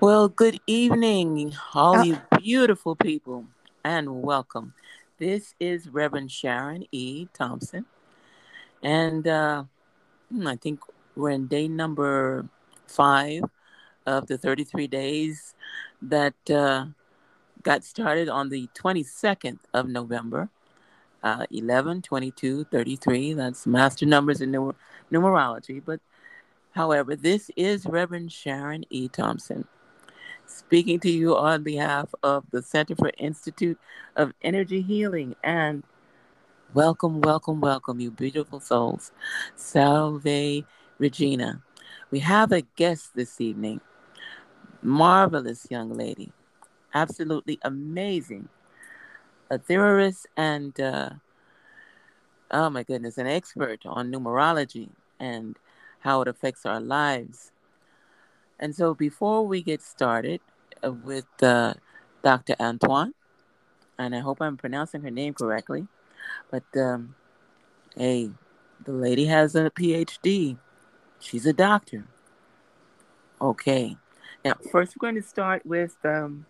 Well, good evening, all uh, you beautiful people, and welcome. This is Reverend Sharon E. Thompson, and uh, hmm, I think we're in day number five of the 33 days that uh, got started on the 22nd of November, uh, 11, 22, 33. That's master numbers in numer- numerology. But however, this is Reverend Sharon E. Thompson speaking to you on behalf of the Center for Institute of Energy Healing and welcome, welcome, welcome, you beautiful souls. Salve Regina. We have a guest this evening, marvelous young lady, absolutely amazing, a theorist and, uh, oh my goodness, an expert on numerology and how it affects our lives and so before we get started uh, with uh, Dr. Antoine, and I hope I'm pronouncing her name correctly, but um, hey, the lady has a PhD. She's a doctor. Okay. Now, first, we're going to start with um,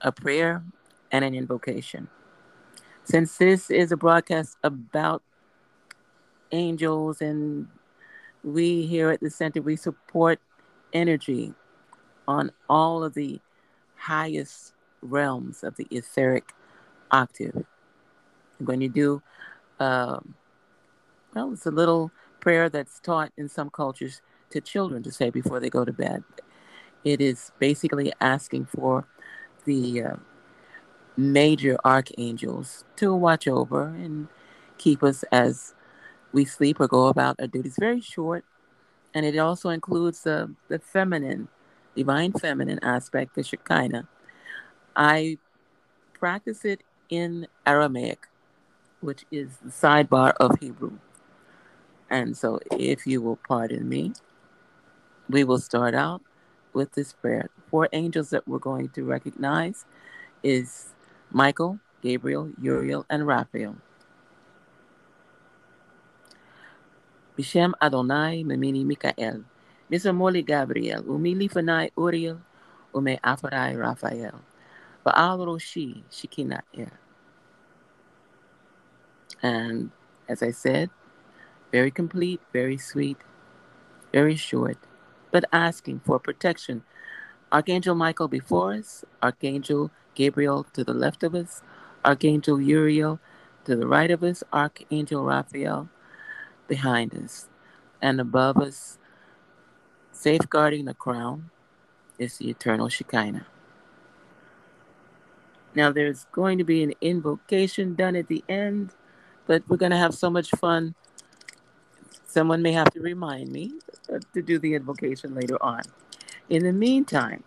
a prayer and an invocation. Since this is a broadcast about angels and we here at the center we support energy on all of the highest realms of the etheric octave. When you do um, well it's a little prayer that's taught in some cultures to children to say before they go to bed. It is basically asking for the uh, major archangels to watch over and keep us as we sleep or go about our duties. Very short, and it also includes the, the feminine, divine feminine aspect, the Shekinah. I practice it in Aramaic, which is the sidebar of Hebrew. And so, if you will pardon me, we will start out with this prayer. The four angels that we're going to recognize is Michael, Gabriel, Uriel, and Raphael. Bishem Adonai Memini Mikael, Misamoli Gabriel, Umili Fanai Uriel, Ume Afarai Raphael, Baal Roshi Shekinah And as I said, very complete, very sweet, very short, but asking for protection. Archangel Michael before us, Archangel Gabriel to the left of us, Archangel Uriel to the right of us, Archangel Raphael behind us and above us, safeguarding the crown, is the eternal Shekinah. Now, there's going to be an invocation done at the end, but we're going to have so much fun. Someone may have to remind me uh, to do the invocation later on. In the meantime,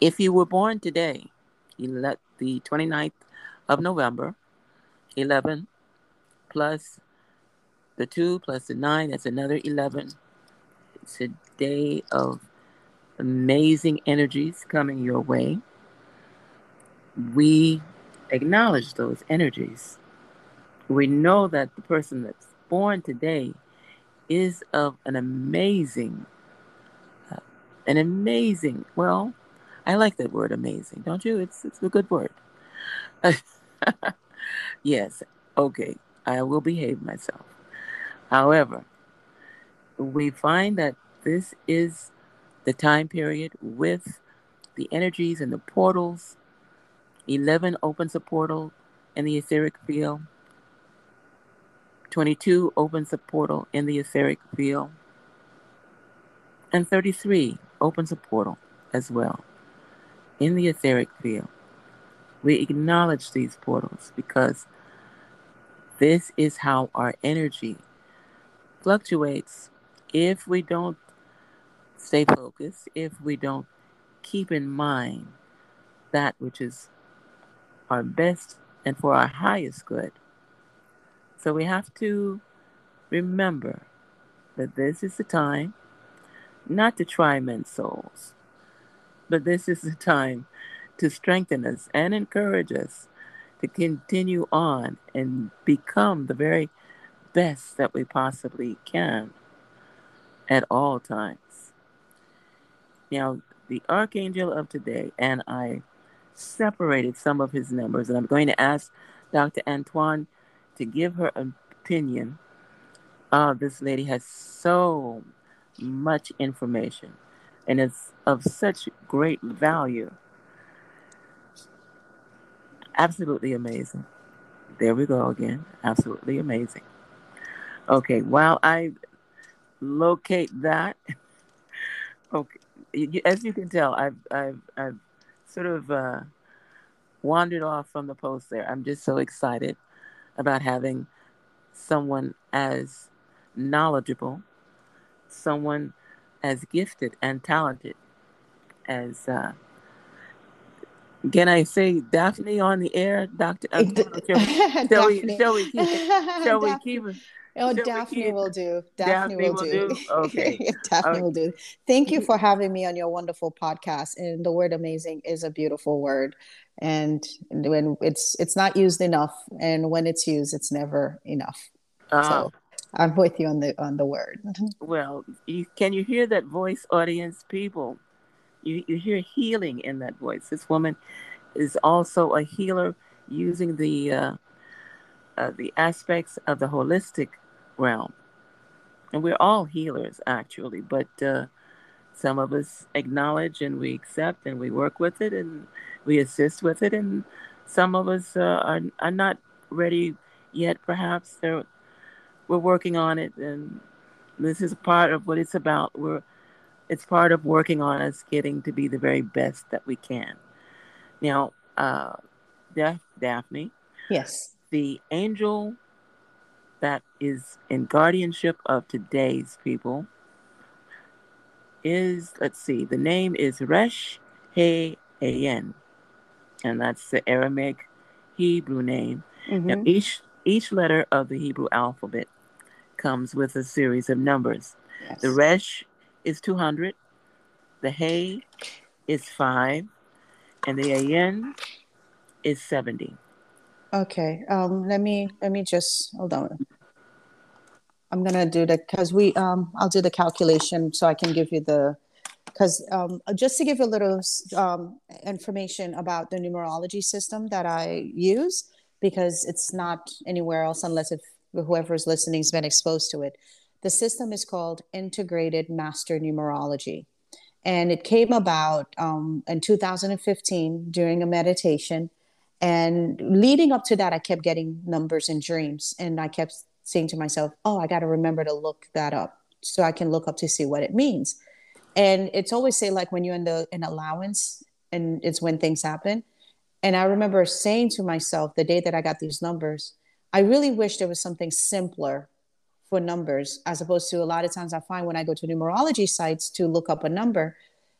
if you were born today, the 29th of November, 11 plus the 2 plus the 9, that's another 11. It's a day of amazing energies coming your way. We acknowledge those energies. We know that the person that's born today is of an amazing, uh, an amazing, well, I like that word amazing, don't you? It's, it's a good word. yes, okay, I will behave myself. However, we find that this is the time period with the energies and the portals. 11 opens a portal in the etheric field. 22 opens a portal in the etheric field. And 33 opens a portal as well in the etheric field. We acknowledge these portals because this is how our energy fluctuates if we don't stay focused, if we don't keep in mind that which is our best and for our highest good. So we have to remember that this is the time not to try men's souls, but this is the time to strengthen us and encourage us to continue on and become the very best that we possibly can at all times. Now, the archangel of today, and I separated some of his numbers, and I'm going to ask Dr. Antoine to give her opinion. Uh, this lady has so much information, and it's of such great value. Absolutely amazing. There we go again. Absolutely amazing. Okay, while I locate that, okay, as you can tell, I've I've I've sort of uh, wandered off from the post there. I'm just so excited about having someone as knowledgeable, someone as gifted and talented as. Uh, can I say Daphne on the air, Doctor? Uh, shall, we, shall we keep it? Shall we keep it? Oh, Daphne will do. Daphne, Daphne will, will, do. do. Okay. Daphne okay. will do. Thank you for having me on your wonderful podcast. And the word amazing is a beautiful word. And when it's it's not used enough. And when it's used, it's never enough. So oh. I'm with you on the on the word. Well, you, can you hear that voice, audience people? You you hear healing in that voice. This woman is also a healer using the uh, uh, the aspects of the holistic realm. And we're all healers, actually, but uh, some of us acknowledge and we accept and we work with it and we assist with it. And some of us uh, are, are not ready yet, perhaps. They're, we're working on it. And this is part of what it's about. We're, it's part of working on us getting to be the very best that we can. Now, uh, Daphne. Yes. The angel that is in guardianship of today's people is, let's see, the name is Resh He Ayen, and that's the Aramaic Hebrew name. Mm-hmm. Now, each each letter of the Hebrew alphabet comes with a series of numbers. Yes. The Resh is 200, the He is 5, and the Ayen is 70. Okay. Um, let me let me just hold on. I'm gonna do the because we um I'll do the calculation so I can give you the because um, just to give you a little um, information about the numerology system that I use because it's not anywhere else unless if whoever is listening has been exposed to it. The system is called Integrated Master Numerology. And it came about um, in 2015 during a meditation and leading up to that, I kept getting numbers in dreams, and I kept saying to myself, "Oh, I got to remember to look that up so I can look up to see what it means." And it's always say like when you're in the in allowance, and it's when things happen. And I remember saying to myself the day that I got these numbers, I really wish there was something simpler for numbers as opposed to a lot of times I find when I go to numerology sites to look up a number,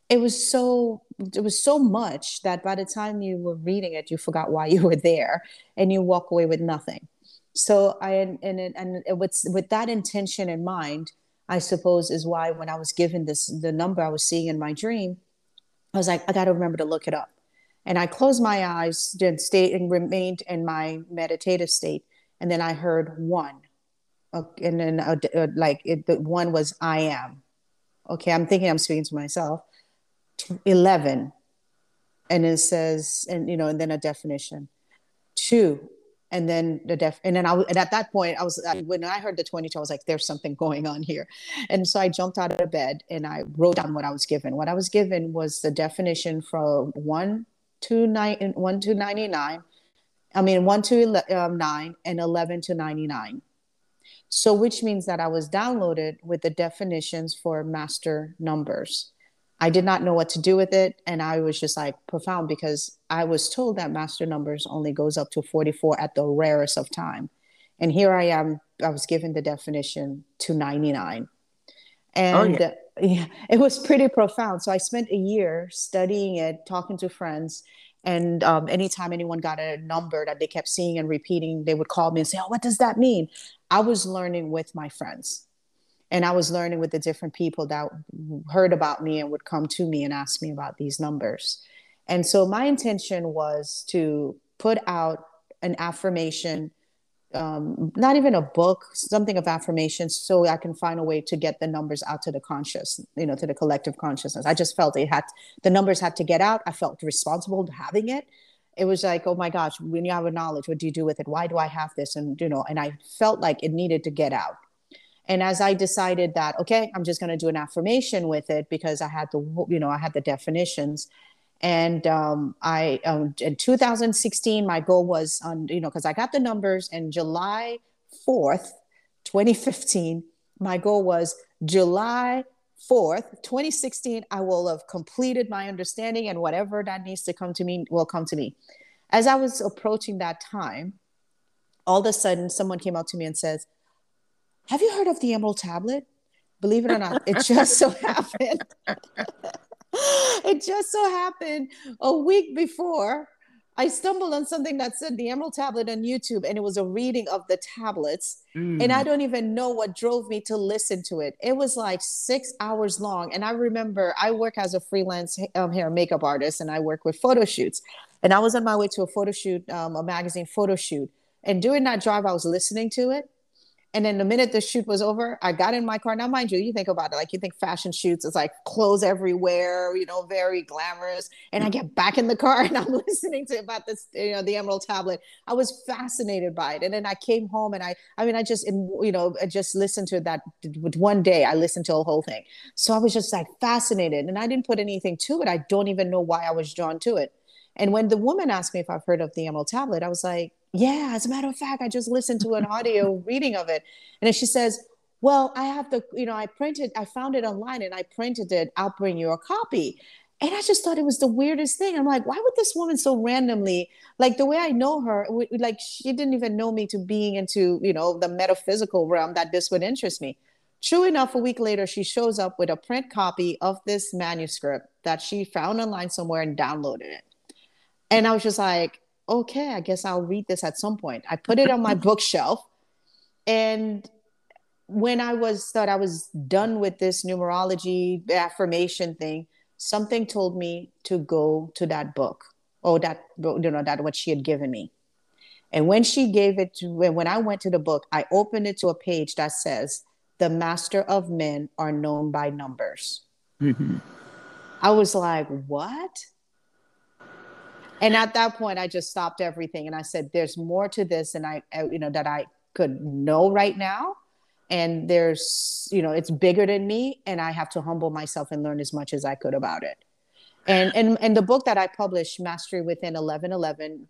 it was so it was so much that by the time you were reading it you forgot why you were there and you walk away with nothing so i and and, and with with that intention in mind i suppose is why when i was given this the number i was seeing in my dream i was like i got to remember to look it up. And i closed my eyes and stayed and remained in my meditative state. And then i heard one. And then uh, uh, like it, the one was i am. Okay i'm thinking i'm speaking to myself. 11 and it says and you know and then a definition. Two and then the def and then I and at that point I was I, when I heard the 22 I was like there's something going on here. And so I jumped out of bed and I wrote down what I was given. What I was given was the definition from 1 to 9 1 to 99 I mean 1 to um, 9 and 11 to 99 so which means that I was downloaded with the definitions for master numbers I did not know what to do with it. And I was just like profound because I was told that master numbers only goes up to 44 at the rarest of time. And here I am, I was given the definition to 99. And oh, yeah. yeah, it was pretty profound. So I spent a year studying it, talking to friends. And um, anytime anyone got a number that they kept seeing and repeating, they would call me and say, Oh, what does that mean? I was learning with my friends and I was learning with the different people that heard about me and would come to me and ask me about these numbers. And so my intention was to put out an affirmation um, not even a book, something of affirmation, so I can find a way to get the numbers out to the conscious, you know, to the collective consciousness. I just felt it had the numbers had to get out. I felt responsible to having it. It was like, oh my gosh, when you have a knowledge, what do you do with it? Why do I have this? And you know, and I felt like it needed to get out. And as I decided that, okay, I'm just going to do an affirmation with it because I had the, you know, I had the definitions. And um, I um, in 2016 my goal was on you know because I got the numbers and July 4th 2015 my goal was July 4th 2016 I will have completed my understanding and whatever that needs to come to me will come to me. As I was approaching that time all of a sudden someone came out to me and says have you heard of the emerald tablet believe it or not it just so happened it just so happened a week before I stumbled on something that said the Emerald Tablet on YouTube, and it was a reading of the tablets. Mm. And I don't even know what drove me to listen to it. It was like six hours long. And I remember I work as a freelance um, hair makeup artist, and I work with photo shoots. And I was on my way to a photo shoot, um, a magazine photo shoot. And during that drive, I was listening to it. And then the minute the shoot was over, I got in my car. Now, mind you, you think about it, like you think fashion shoots is like clothes everywhere, you know, very glamorous. And I get back in the car and I'm listening to about this, you know, the Emerald Tablet. I was fascinated by it. And then I came home and I, I mean, I just, you know, I just listened to that one day. I listened to the whole thing. So I was just like fascinated. And I didn't put anything to it. I don't even know why I was drawn to it. And when the woman asked me if I've heard of the Emerald Tablet, I was like, yeah, as a matter of fact, I just listened to an audio reading of it. And she says, well, I have the, you know, I printed, I found it online and I printed it. I'll bring you a copy. And I just thought it was the weirdest thing. I'm like, why would this woman so randomly, like the way I know her, like she didn't even know me to being into, you know, the metaphysical realm that this would interest me. True enough, a week later, she shows up with a print copy of this manuscript that she found online somewhere and downloaded it. And I was just like, okay, I guess I'll read this at some point. I put it on my bookshelf. And when I was thought I was done with this numerology affirmation thing, something told me to go to that book. Oh, that you know, that what she had given me. And when she gave it to when I went to the book, I opened it to a page that says, The master of men are known by numbers. Mm-hmm. I was like, what? And at that point i just stopped everything and i said there's more to this and i you know that i could know right now. And there's you know it's bigger than me and i have to humble myself and learn as much as i could about it. And and and the book that i published mastery within 1111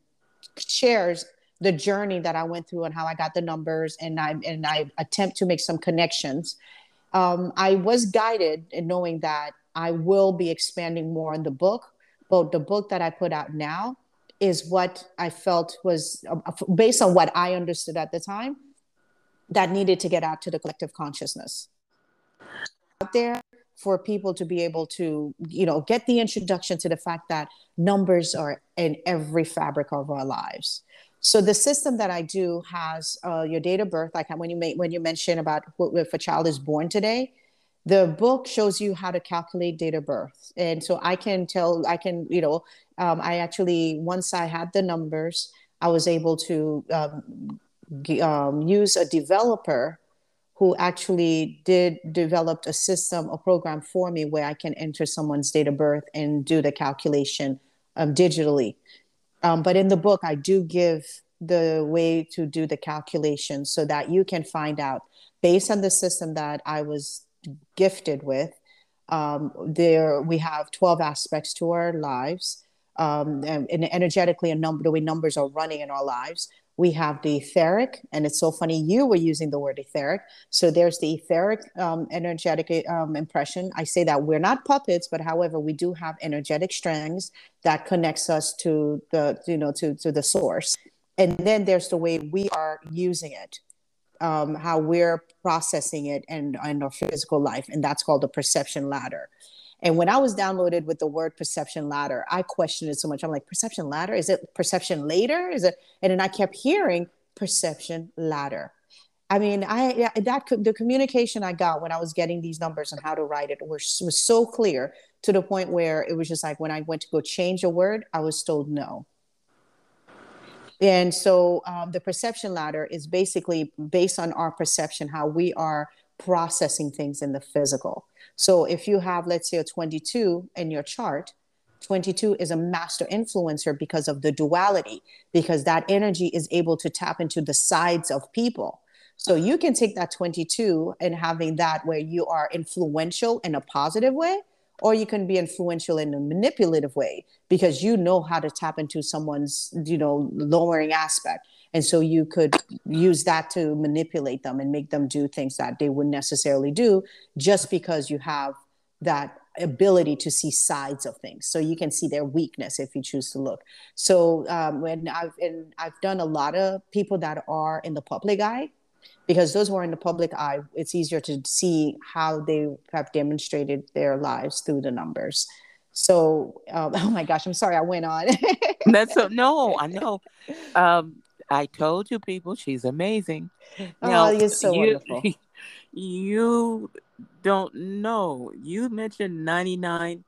shares the journey that i went through and how i got the numbers and i and i attempt to make some connections. Um, i was guided in knowing that i will be expanding more in the book but the book that I put out now is what I felt was uh, based on what I understood at the time that needed to get out to the collective consciousness. Out there for people to be able to you know get the introduction to the fact that numbers are in every fabric of our lives. So the system that i do has uh, your date of birth like when you make when you mention about if a child is born today the book shows you how to calculate date of birth. And so i can tell i can you know um, i actually once i had the numbers i was able to um, um, use a developer who actually did developed a system a program for me where i can enter someone's date of birth and do the calculation um, digitally. Um, but in the book i do give the way to do the calculation so that you can find out based on the system that i was gifted with. Um, there we have 12 aspects to our lives. Um, and, and, energetically, a number the way numbers are running in our lives. We have the etheric, and it's so funny you were using the word etheric. So there's the etheric um, energetic um, impression. I say that we're not puppets, but however, we do have energetic strands that connects us to the you know to to the source. And then there's the way we are using it um, how we're processing it and in our physical life, and that's called the perception ladder. And when I was downloaded with the word perception ladder, I questioned it so much. I'm like, perception ladder? Is it perception later? Is it? And then I kept hearing perception ladder. I mean, I that the communication I got when I was getting these numbers and how to write it was was so clear to the point where it was just like when I went to go change a word, I was told no. And so um, the perception ladder is basically based on our perception, how we are processing things in the physical. So if you have, let's say, a 22 in your chart, 22 is a master influencer because of the duality, because that energy is able to tap into the sides of people. So you can take that 22 and having that where you are influential in a positive way, or you can be influential in a manipulative way because you know how to tap into someone's, you know, lowering aspect. And so you could use that to manipulate them and make them do things that they wouldn't necessarily do just because you have that ability to see sides of things so you can see their weakness if you choose to look so um, when i've and i've done a lot of people that are in the public eye because those who are in the public eye it's easier to see how they have demonstrated their lives through the numbers so um, oh my gosh i'm sorry i went on that's a, no i know um, i told you people she's amazing now, oh you're so you, wonderful you don't know. You mentioned 99.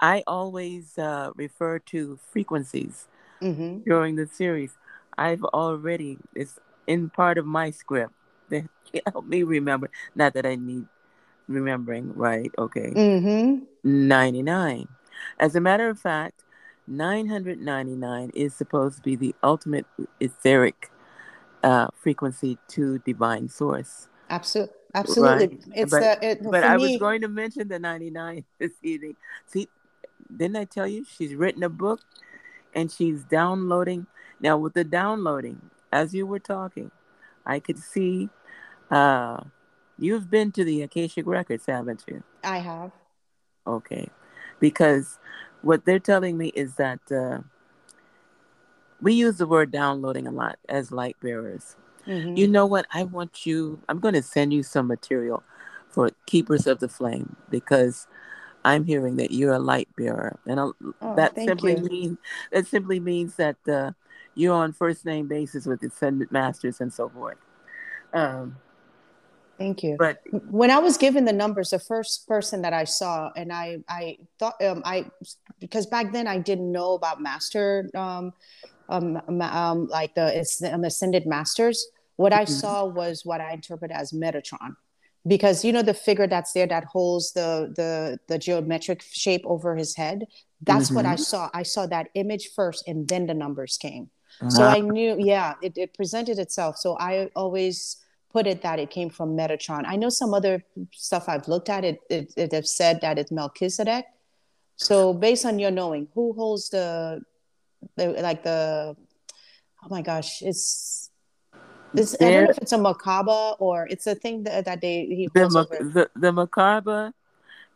I always uh, refer to frequencies mm-hmm. during the series. I've already, it's in part of my script that help me remember. Not that I need remembering, right? Okay. Mm-hmm. 99. As a matter of fact, 999 is supposed to be the ultimate etheric uh, frequency to divine source. Absolutely. Absolutely. Right. It's but, the, it, but I me, was going to mention the 99 this evening. See, didn't I tell you she's written a book and she's downloading. Now, with the downloading, as you were talking, I could see uh, you've been to the Akashic Records, haven't you? I have. Okay. Because what they're telling me is that uh, we use the word downloading a lot as light bearers. Mm-hmm. You know what? I want you, I'm going to send you some material for Keepers of the Flame because I'm hearing that you're a light bearer. And a, oh, that simply you. means that simply means that uh, you're on first name basis with ascended masters and so forth. Um, Thank you. But when I was given the numbers, the first person that I saw, and I, I thought, um, I, because back then I didn't know about master, um, um, um, like the um, ascended masters, what I mm-hmm. saw was what I interpret as Metatron, because you know the figure that's there that holds the the the geometric shape over his head. That's mm-hmm. what I mm-hmm. saw. I saw that image first, and then the numbers came. So I knew, yeah, it, it presented itself. So I always put it that it came from Metatron. I know some other stuff I've looked at it. It, it have said that it's Melchizedek. So based on your knowing, who holds the the like the oh my gosh, it's this I don't know if it's a Merkaba or it's a thing that, that they he the, the the Merkaba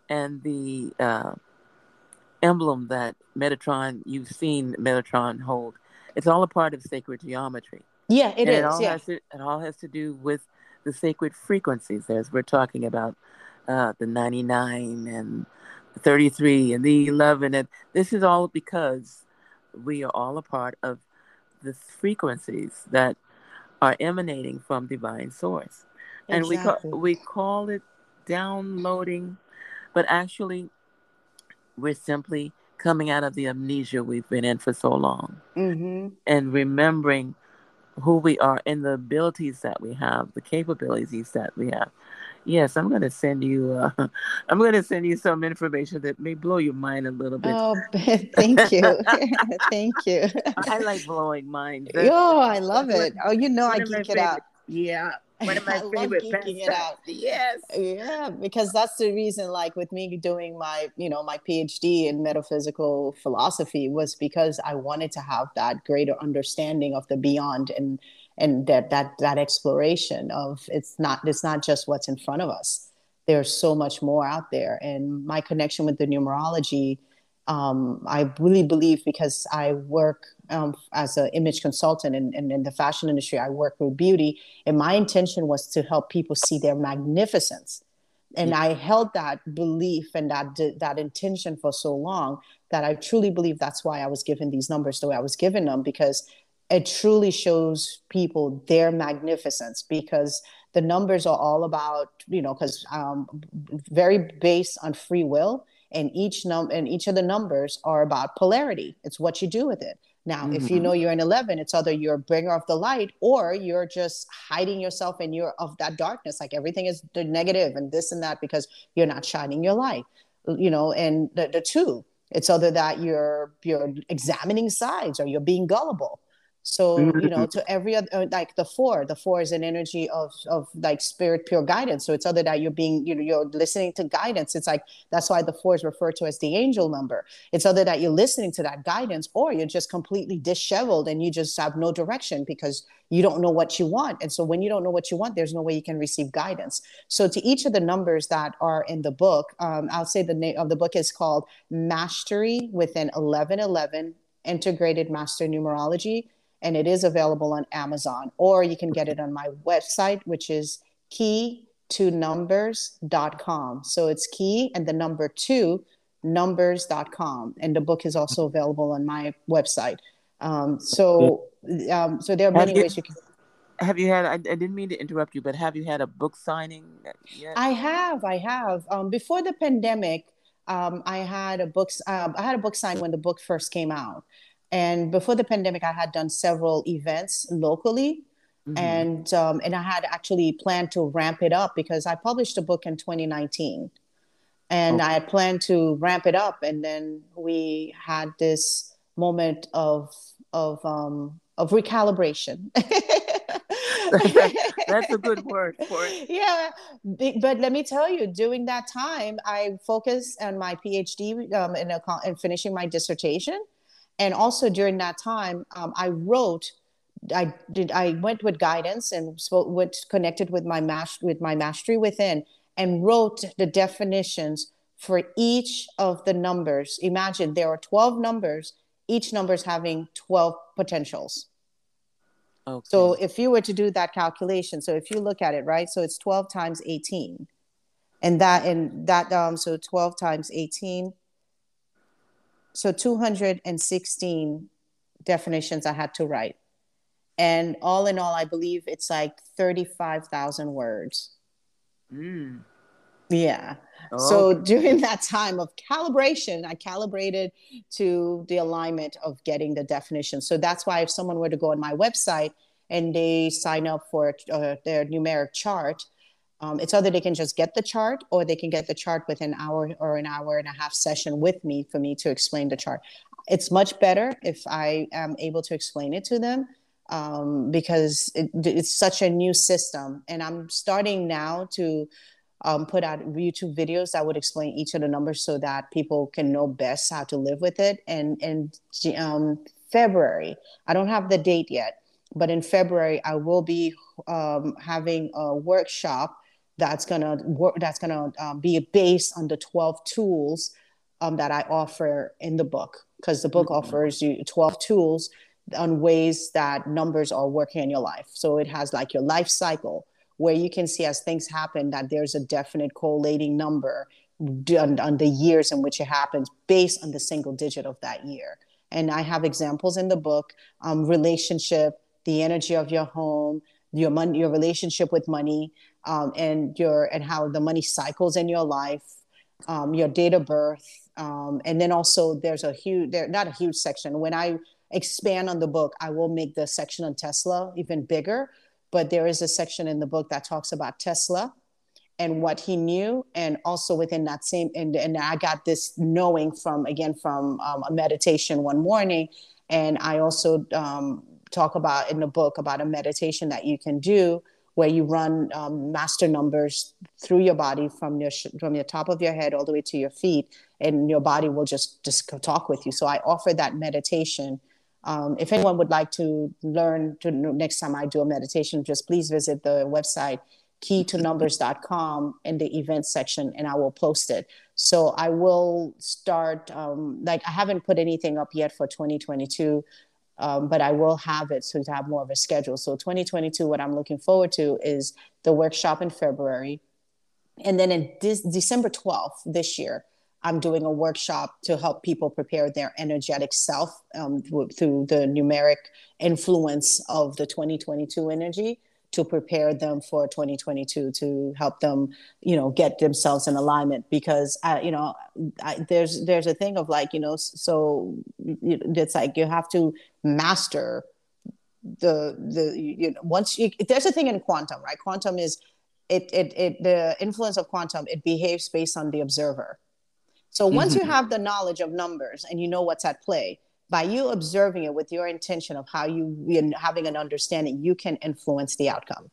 and the uh, emblem that Metatron you've seen Metatron hold. It's all a part of sacred geometry. Yeah, it and is. It all yeah. has to it all has to do with the sacred frequencies as we're talking about uh, the 99 and the 33 and the 11 and this is all because we are all a part of the frequencies that are emanating from divine source. And exactly. we, call, we call it downloading, but actually, we're simply coming out of the amnesia we've been in for so long mm-hmm. and remembering who we are and the abilities that we have, the capabilities that we have. Yes, I'm going to send you. Uh, I'm going to send you some information that may blow your mind a little bit. Oh, thank you, thank you. I like blowing minds. oh, I love it. Oh, you know, I geek it out. Yeah, one of my favorite it out. Yes. Yeah, because that's the reason. Like with me doing my, you know, my PhD in metaphysical philosophy was because I wanted to have that greater understanding of the beyond and and that that that exploration of it's not it's not just what's in front of us there's so much more out there and my connection with the numerology um, i really believe because i work um, as an image consultant and in, in, in, the fashion industry i work with beauty and my intention was to help people see their magnificence. And i held that belief and that that intention for so long that i truly believe that's why i was given these numbers the way i was given them because it truly shows people their magnificence because the numbers are all about you know because um, very based on free will and each num and each of the numbers are about polarity. It's what you do with it Now, mm-hmm. if you know you're an 11, it's either you're a bringer of the light or you're just hiding yourself and you're of that darkness. Like everything is the negative and this and that because you're not shining your light, you know, and the, the two, it's either that you're you're examining sides or you're being gullible so you know to every other uh, like the four the four is an energy of of like spirit pure guidance. So it's other that you're being you know you're listening to guidance. It's like that's why the four is referred to as the angel number. It's other that you're listening to that guidance or you're just completely disheveled and you just have no direction because you don't know what you want. And so when you don't know what you want there's no way you can receive guidance. So to each of the numbers that are in the book um, i'll say the name of the book is called mastery within 1111 integrated master numerology and it is available on Amazon, or you can get it on my website, which is key to numbers.com. So it's key and the number two numbers.com. And the book is also available on my website. Um, so, um, so there are many you, ways you can. Have you had, I, I, didn't mean to interrupt you, but have you had a book signing yet? I have, I have. Um, before the pandemic, um, I had a book, uh, I had a book sign when the book first came out. And before the pandemic, I had done several events locally. Mm-hmm. And um, and I had actually planned to ramp it up because I published a book in 2019, and okay. I had planned to ramp it up, and then we had this moment of of um, of recalibration. That's a good word for it. Yeah, but let me tell you, during that time, I focused on my PhD um, in, a, in finishing my dissertation, and also during that time um, i wrote i did i went with guidance and spoke with connected with my master with my mastery within and wrote the definitions for each of the numbers. Imagine there are 12 numbers each number is having 12 potentials. Okay. so if you were to do that calculation so if you look at it right so it's 12 times 18 and that and that um so 12 times 18 so 216 definitions I had to write. And all in all, I believe it's like 35,000 words. Mm. Yeah. Oh. So during that time of calibration, I calibrated to the alignment of getting the definition. So that's why if someone were to go on my website and they sign up for uh, their numeric chart, um, it's either they can just get the chart or they can get the chart with an hour or an hour and a half session with me for me to explain the chart. It's much better if I am able to explain it to them um, because it, it's such a new system. And I'm starting now to um, put out YouTube videos that would explain each of the numbers so that people can know best how to live with it. And in um, February, I don't have the date yet, but in February, I will be um, having a workshop that's gonna work that's gonna um, be based on the 12 tools um, that i offer in the book. Because the book mm-hmm. offers you 12 tools on ways that numbers are working in your life. So it has like your life cycle where you can see as things happen that there's a definite correlating number on, on the years in which it happens based on the single digit of that year. And i have examples in the book um, relationship the energy of your home your money your relationship with money um, and your and how the money cycles in your life, um, your date of birth, um, and then also there's a huge there not a huge section. When I expand on the book, I will make the section on Tesla even bigger. But there is a section in the book that talks about Tesla and what he knew, and also within that same and, and I got this knowing from again from um, a meditation one morning, and I also um, talk about in the book about a meditation that you can do where you run um, master numbers through your body from your from your top of your head all the way to your feet, and your body will just just talk with you. So I offer that meditation. Um, if anyone would like to learn to next time I do a meditation, just please visit the website keytonumbers.com in the event section and I will post it. So I will start, um, like, I haven't put anything up yet for 2022, um, but I will have it so to have more of a schedule. So 2022, what I'm looking forward to is the workshop in February. And then in this, December 12th this year, I'm doing a workshop to help people prepare their energetic self um, through the numeric influence of the 2022 energy. To prepare them for 2022 to help them you know get themselves in alignment because uh, you know I, there's there's a thing of like you know so it's like you have to master the the you know once you there's a thing in quantum right quantum is it it, it the influence of quantum it behaves based on the observer so once mm-hmm. you have the knowledge of numbers and you know what's at play by you observing it with your intention of how you having an understanding you can influence the outcome.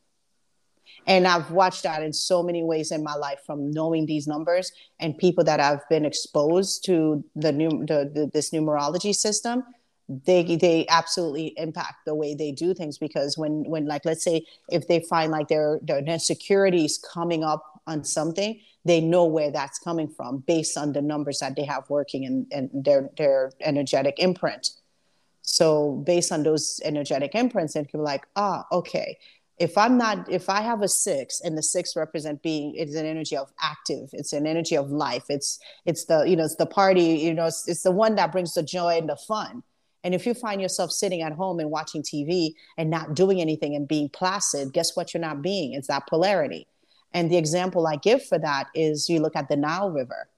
And i've watched that in so many ways in my life from knowing these numbers and people that have been exposed to the new the, the, this numerology system they they absolutely impact the way they do things because when when like let's say if they find like their their insecurities coming up on something they know where that's coming from based on the numbers that they have working and and their their energetic imprint so based on those energetic imprints it can be like ah okay if i'm not if i have a six and the six represent being it's an energy of active it's an energy of life it's it's the you know it's the party you know it's, it's the one that brings the joy and the fun and if you find yourself sitting at home and watching TV and not doing anything and being placid, guess what you're not being? It's that polarity. And the example I give for that is you look at the Nile River.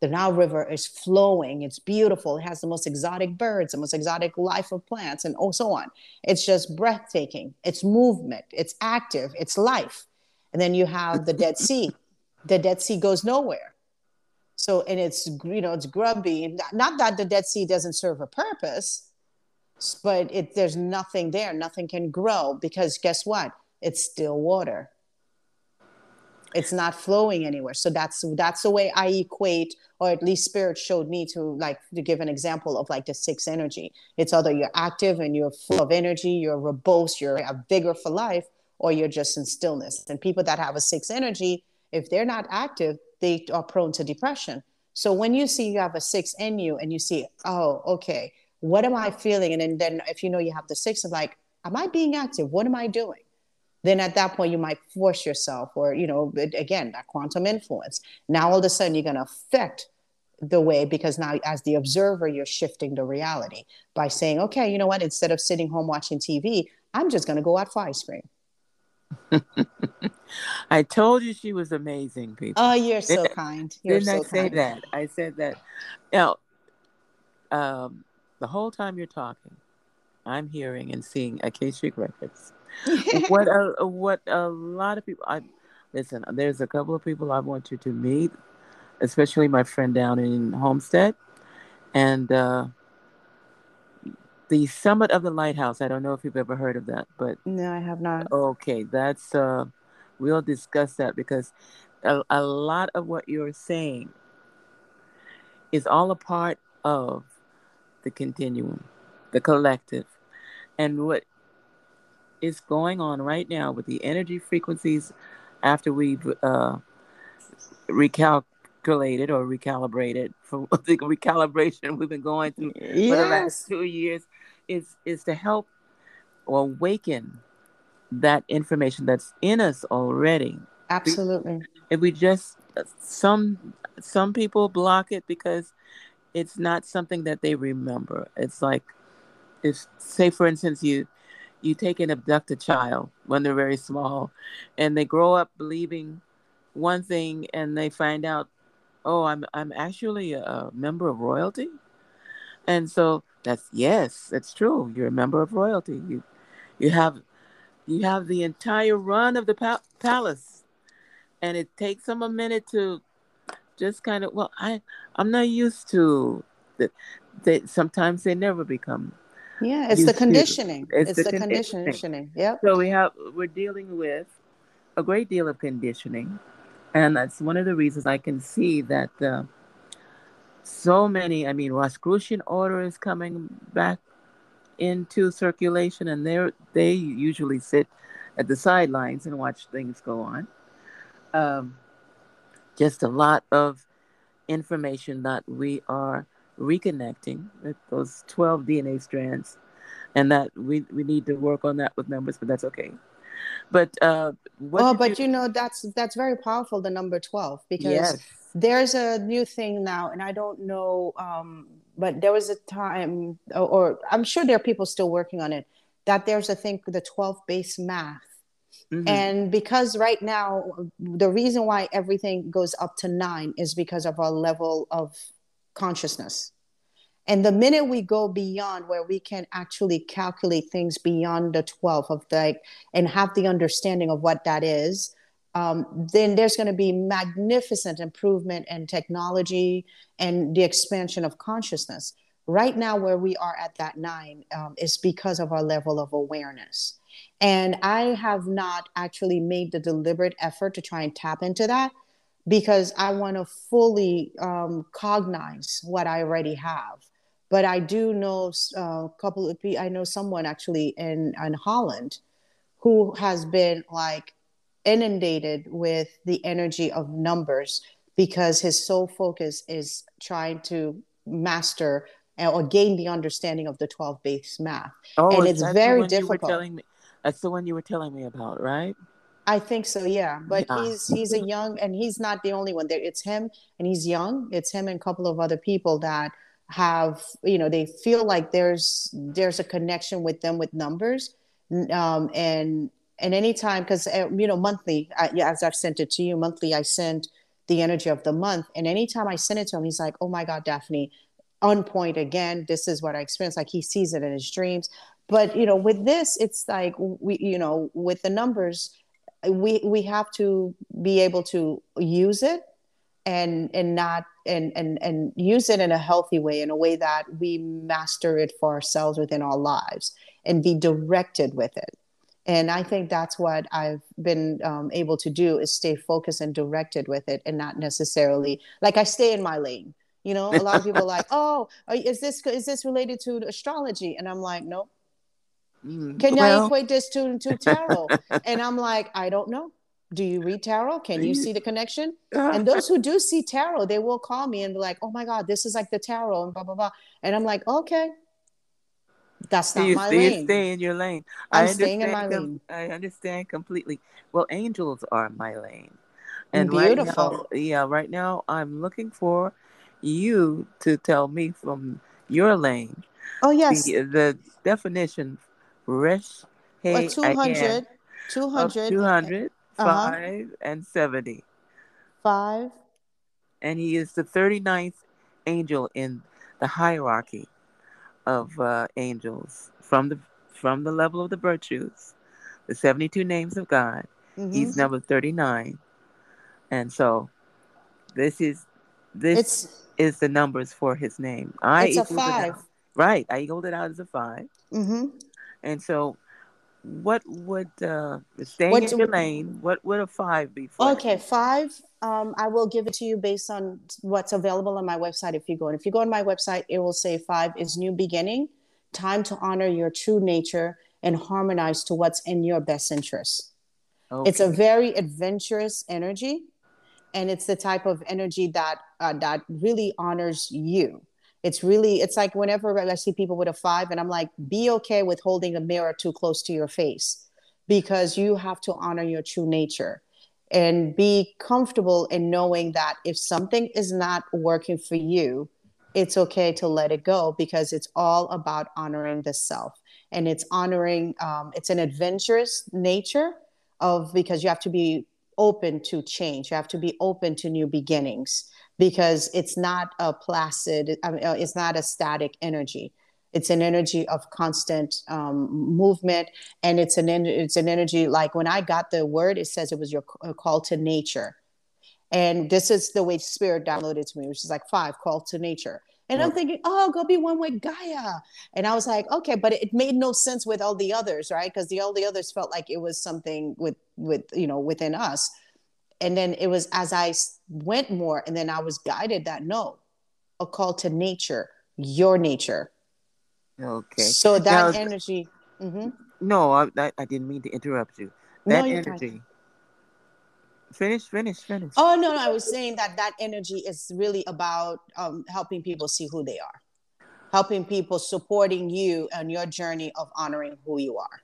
The Nile River is flowing, it's beautiful, it has the most exotic birds, the most exotic life of plants, and oh, so on. It's just breathtaking. It's movement, it's active, it's life. And then you have the Dead Sea. The Dead Sea goes nowhere so, and it's, you know, it's grubby. Not that the Dead Sea doesn't serve a purpose, but it, there's nothing there. Nothing can grow because guess what? It's still water. It's not flowing anywhere. So that's that's the way I equate, or at least spirit showed me to like to give an example of like the six energy. It's either you're active and you're full of energy, you're robust, you're a vigor for life, or you're just in stillness. And people that have a six energy, if they're not active, they are prone to depression. So when you see you have a six in you and you see, oh, okay, what am I feeling? And then, then if you know you have the six, of like, am I being active? What am I doing? Then at that point, you might force yourself, or, you know, again, that quantum influence. Now all of a sudden, you're going to affect the way because now as the observer you're shifting the reality by saying okay you know what instead of sitting home watching tv i'm just going to go out for ice cream I told you she was amazing, people. Oh, you're so didn't, kind. You're didn't so I say that? I said that. Now, um, the whole time you're talking, I'm hearing and seeing Akashic records. What a what a lot of people. I listen. There's a couple of people I want you to meet, especially my friend down in Homestead, and. uh the summit of the lighthouse. I don't know if you've ever heard of that, but no, I have not. Okay, that's uh, we'll discuss that because a, a lot of what you're saying is all a part of the continuum, the collective, and what is going on right now with the energy frequencies after we've uh, recalculated or recalibrated from the recalibration we've been going through yes. for the last two years is is to help or awaken that information that's in us already. Absolutely. If we just some some people block it because it's not something that they remember. It's like if say for instance you you take an abducted child when they're very small and they grow up believing one thing and they find out oh i'm i'm actually a member of royalty and so that's yes, that's true. You're a member of royalty. You you have you have the entire run of the pa- palace, and it takes them a minute to just kind of well, I I'm not used to that. That sometimes they never become. Yeah, it's the conditioning. It's, it's, the, the conditioning. conditioning. Yep. So we have we're dealing with a great deal of conditioning, and that's one of the reasons I can see that. Uh, so many. I mean, Rosicrucian order is coming back into circulation, and they they usually sit at the sidelines and watch things go on. Um, just a lot of information that we are reconnecting with those 12 DNA strands, and that we, we need to work on that with numbers, but that's okay. But uh, oh, but you... you know that's that's very powerful. The number 12 because. Yes there's a new thing now and i don't know um, but there was a time or, or, i'm sure there are people still working on it that there's a thing the 12 base math Mm-hmm. And because right now, the reason why everything goes up to nine is because of our level of consciousness. And the minute we go beyond where we can actually calculate things beyond the 12 of like, and have the understanding of what that is, um, then there's going to be magnificent improvement in technology and the expansion of consciousness. Right now, where we are at that nine um, is because of our level of awareness. And I have not actually made the deliberate effort to try and tap into that because I want to fully um, cognize what I already have. But I do know uh, a couple of people, I know someone actually in, in Holland who has been like inundated with the energy of numbers because his sole focus is trying to master or gain the understanding of the 12 base math. Oh, and it's very difficult. Me, that's the one you were telling me about, right? I think so, yeah. But yeah. he's he's a young and he's not the only one there. It's him and he's young. It's him and a couple of other people that have, you know, they feel like there's there's a connection with them with numbers. Um, and and anytime because uh, you know monthly I, as i've sent it to you monthly i send the energy of the month and anytime i send it to him he's like oh my god daphne on point again this is what i experienced like he sees it in his dreams but you know with this it's like we you know with the numbers we we have to be able to use it and and not and and and use it in a healthy way in a way that we master it for ourselves within our lives and be directed with it. And i think that's what i've been um, able to do is stay focused and directed with it and not necessarily like i stay in my lane. You know a lot of people are like oh is this is this related to astrology? And i'm like nope Mm, can well. i equate this to, to tarot and i'm like i don't know do you read tarot can you see the connection ah. and those who do see tarot they will call me and be like oh my god this is like the tarot and blah blah blah and i'm like okay that's not you, my lane. You stay in your lane. I'm staying in my lane. I understand completely. Well, angels are my lane. And Beautiful. Right now, yeah, right now I'm looking for you to tell me from your lane. Oh yes. The, the definition resh hey 200 200 200 uh-huh. 5 and 70. 5 and he is the 39th angel in the hierarchy of uh, angels from the from the level of the virtues, the 72 names of God. Mm-hmm. He's number 39. And so this is this it's, is the numbers for his name. I it's a five. Right. I equaled it out as a 5 mm-hmm. And so what would uh staying what, in your lane what would a five be for? Okay five um i will give it to you based on what's available on my website if you go and if you go on my website it will say five is new beginning time to honor your true nature and harmonize to what's in your best interest. Okay. it's a very adventurous energy and it's the type of energy that uh, that really honors you it's really it's like whenever i see people with a five and i'm like be okay with holding a mirror too close to your face because you have to honor your true nature. And be comfortable in knowing that if something is not working for you it's okay to let it go because it's all about honoring the self. And it's honoring um, it's an adventurous nature of because you have to be open to change. You have to be open to new beginnings because it's not a placid, I mean, uh, it's not a static energy. It's an energy of constant um, movement, and it's an it's an energy like when I got the word, it says it was your call to nature, and this is the way Spirit downloaded to me, which is like five call to nature. And I'm thinking, oh, go be one with Gaia. And I was like, okay, but it made no sense with all the others, right? Because the all the others felt like it was something with with you know within us and then it was as I went more, and then I was guided that no, a call to nature, your nature. Okay. So that now, energy. Mm-hmm. No, I, I didn't mean to interrupt you. That no, energy. Fine. Finish, finish, finish. Oh no, no, I was saying that that energy is really about um, helping people see who they are, helping people, supporting you on your journey of honoring who you are.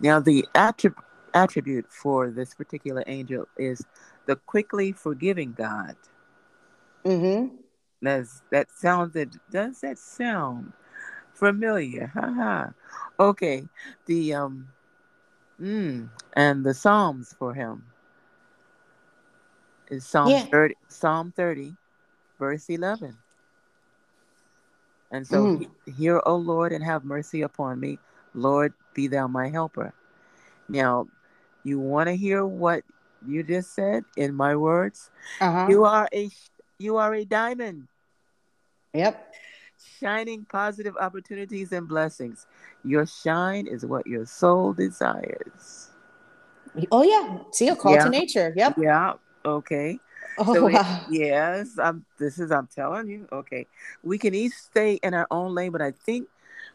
Now, the attribute attribute for this particular angel is the quickly forgiving God. Mm-hmm. Does that sound that does that sound familiar? Haha. okay. The um Mm. And the Psalms for him is Psalm Yeah. 30, Psalm 30, verse 11. And so, Mm. hear, O Lord, and have mercy upon me. Lord, be thou my helper. Now, you want to hear what you just said in my words? Uh-huh. You are a you are a diamond, Yep. shining positive opportunities and blessings. Your shine is what your soul desires. Oh yeah. See a call Yeah. to nature. Yep. Yeah. Okay. Oh So it- yes, I'm. This is. I'm telling you. Okay, we can each stay in our own lane, but I think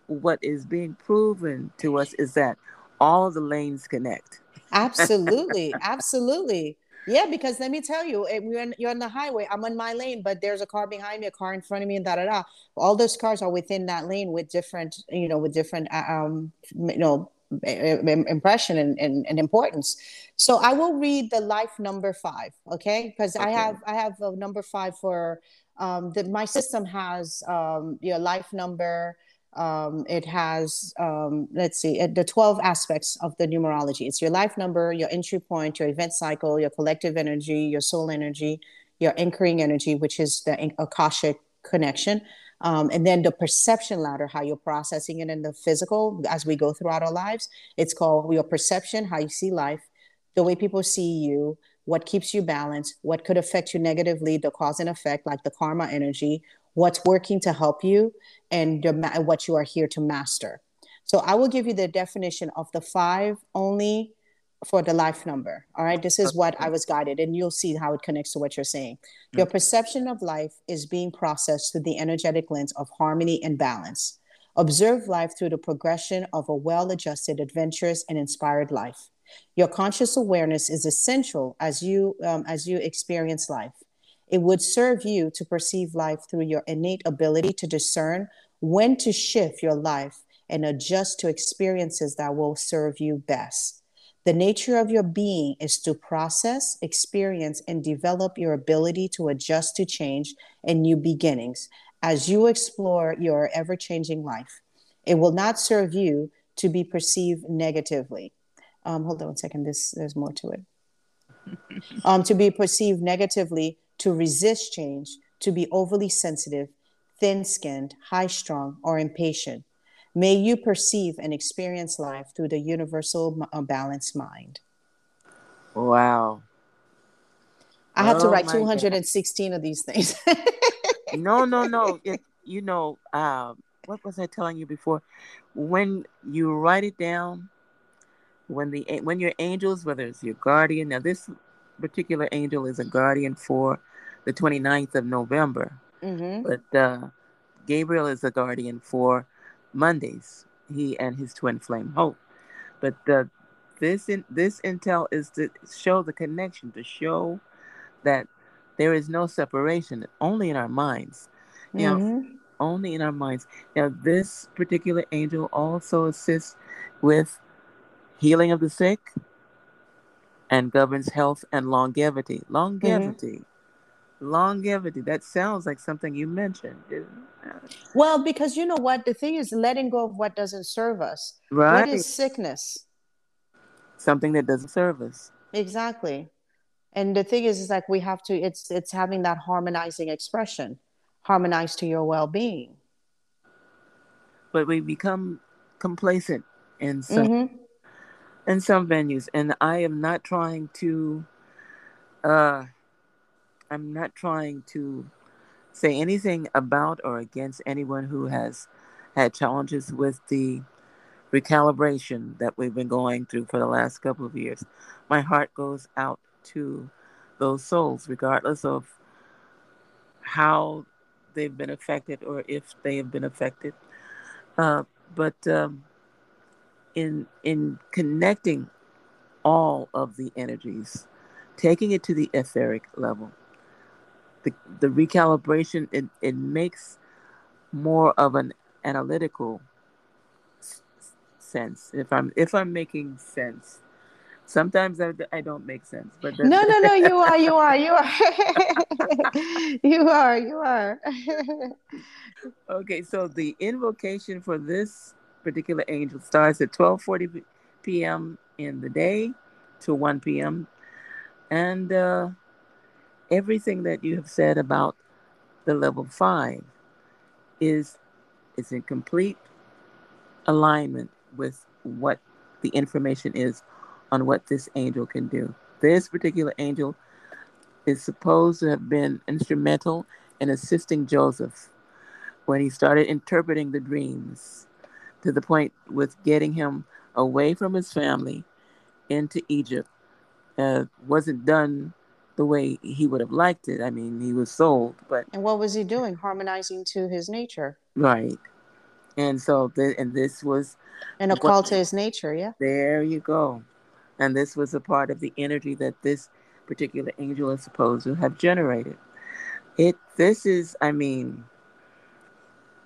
what is being proven to us is that all the lanes connect. Absolutely. Absolutely. Yeah, because let me tell you, eh, we're in, you're on the highway. I'm on my lane, but there's a car behind me, a car in front of me, and da da da. All those cars are within that lane with different, you know, with different, uh, um, you know, impression and, and, and importance. So I will read the life number five, okay? Because I have I have a number five for um, the my system has um, your life number. Um, it has um, let's see uh, the 12 aspects of the numerology. It's your life number your entry point your event cycle your collective energy your soul energy your anchoring energy which is the akashic connection. Um, and then the perception ladder how you're processing it in the physical as we go throughout our lives. It's called your perception how you see life the way people see you what keeps you balanced what could affect you negatively the cause and effect like the karma energy what's working to help you and what you are here to master. So I will give you the definition of the five only for the life number. All right. This is what I was guided, and you'll see how it connects to what you're saying. Your perception of life is being processed through the energetic lens of harmony and balance. Observe life through the progression of a well adjusted, adventurous, and inspired life. Your conscious awareness is essential as you um, as you experience life. It would serve you to perceive life through your innate ability to discern when to shift your life and adjust to experiences that will serve you best. The nature of your being is to process, experience, and develop your ability to adjust to change and new beginnings as you explore your ever changing life. It will not serve you to be perceived negatively. Um, hold on one second. This there's more to it. um, to be perceived negatively, to resist change, to be overly sensitive, thin-skinned, high-strung, or impatient. May you perceive and experience life through the universal uh, balanced mind. Wow. I have to Oh write my God. 216 of these things. No, no, no. It, you know, uh, what was I telling you before? When you write it down, when the when your angels, whether it's your guardian, now this particular angel is a guardian for the 29th of November, hmm but uh, Gabriel is a guardian for Mondays. He and his twin flame hope. But uh, this in, this intel is to show the connection, to show that there is no separation, only in our minds. Now, hmm only in our minds. Now, this particular angel also assists with healing of the sick and governs health and longevity. Longevity. Longevity. That sounds like something you mentioned. Well, because you know what? The thing is letting go of what doesn't serve us. Right. What is sickness? Something that doesn't serve us. Exactly. And the thing is, is like we have to, it's it's having that harmonizing expression, harmonize to your well-being. But we become complacent in some hmm in some venues. And I am not trying to uh I'm not trying to say anything about or against anyone who has had challenges with the recalibration that we've been going through for the last couple of years. My heart goes out to those souls, regardless of how they've been affected or if they have been affected. Uh, but um, in in connecting all of the energies, taking it to the etheric level, the the recalibration it, it makes more of an analytical s- sense. If I'm if I'm making sense, sometimes I, I don't make sense, but No, no, no, you are, you are, you are. you are, you are. Okay, so the invocation for this particular angel starts at 12:40 p.m. in the day to 1 p.m. And uh, everything that you have said about the level five is is in complete alignment with what the information is on what this angel can do. This particular angel is supposed to have been instrumental in assisting Joseph when he started interpreting the dreams to the point with getting him away from his family into Egypt. Uh, wasn't done the way he would have liked it. I mean, he was sold, but and what was he doing? Harmonizing to his nature, right? And so, the, and this was and a call to his nature. Yeah, there you go. And this was a part of the energy that this particular angel is supposed to have generated. It. This is. I mean,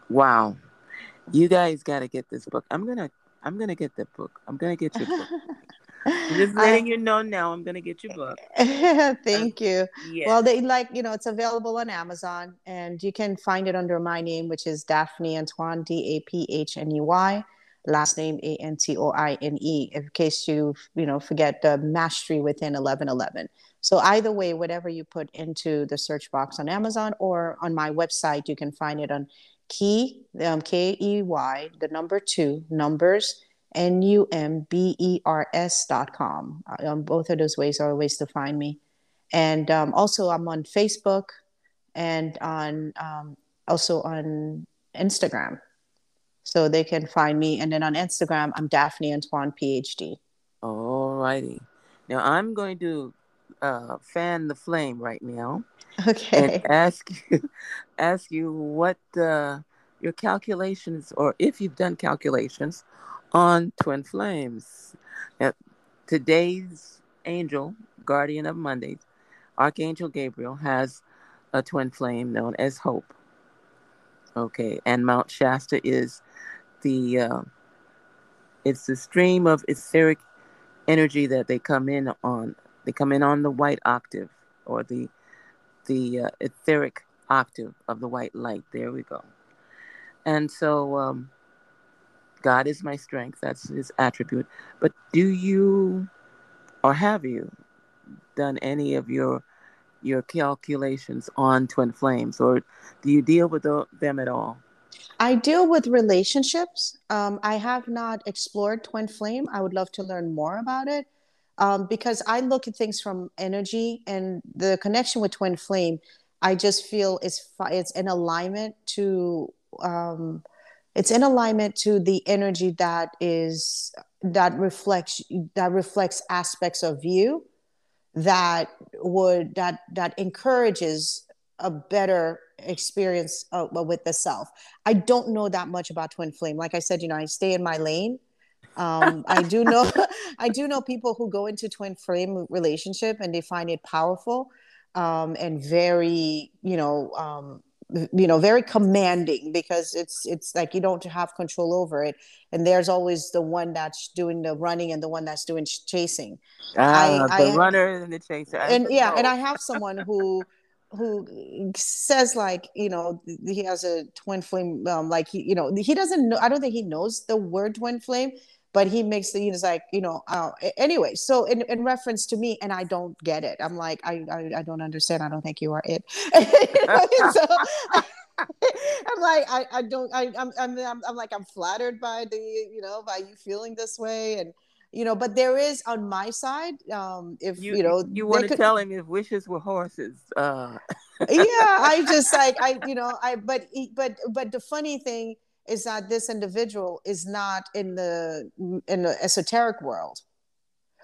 wow. You guys got to get this book. I'm gonna. I'm gonna get that book. I'm gonna get your book. I'm just letting I, you know now. I'm gonna get your book. Thank you. Yeah. Well, they like you know it's available on Amazon, and you can find it under my name, which is Daphne Antoine, D A P H N E Y, last name A N T O I N E. In case you you know forget the mastery within eleven eleven. So either way, whatever you put into the search box on Amazon or on my website, you can find it on Key um, K E Y the number two numbers N U M B E R S dot com. Um, both of those ways are ways to find me. And um, also, I'm on Facebook and on um, also on Instagram. So they can find me. And then on Instagram, I'm Daphne Antoine, PhD. All righty. Now I'm going to uh, fan the flame right now. Okay. And ask you, ask you what uh, your calculations, or if you've done calculations on Twin Flames. Now, today's angel, guardian of Mondays, Archangel Gabriel, has a twin flame known as Hope. Okay, and Mount Shasta is the uh, it's the stream of etheric energy that they come in on. They come in on the white octave or the the uh, etheric octave of the white light. There we go. And so um, God is my strength. That's his attribute. But do you or have you done any of your your calculations on twin flames or do you deal with the, them at all? I deal with relationships. Um, I have not explored twin flame. I would love to learn more about it um, because I look at things from energy and the connection with twin flame. I just feel it's it's in alignment to um, it's in alignment to the energy that is that reflects that reflects aspects of you that would that that encourages a better experience with the self. I don't know that much about twin flame. Like i said you know i stay in my lane. Um, i do know i do know people who go into twin flame relationship and they find it powerful um, and very you know um, you know very commanding because it's it's like you don't have control over it. And there's always the one that's doing the running and the one that's doing chasing. Ah, I, the I, runner and the chaser. And yeah and i have someone who who says like you know he has a twin flame um, like he you know he doesn't know i don't think he knows the word twin flame but he makes the he's like you know uh, anyway so in, in reference to me and i don't get it. I'm like i i, I don't understand. I don't think you are it. So, I'm like I, I don't I I'm, I'm I'm like I'm flattered by the you know by you feeling this way. And you know but there is on my side um if you, you know you want to could, tell him if wishes were horses uh. Yeah I just like I you know I but but but the funny thing is that this individual is not in the in the esoteric world.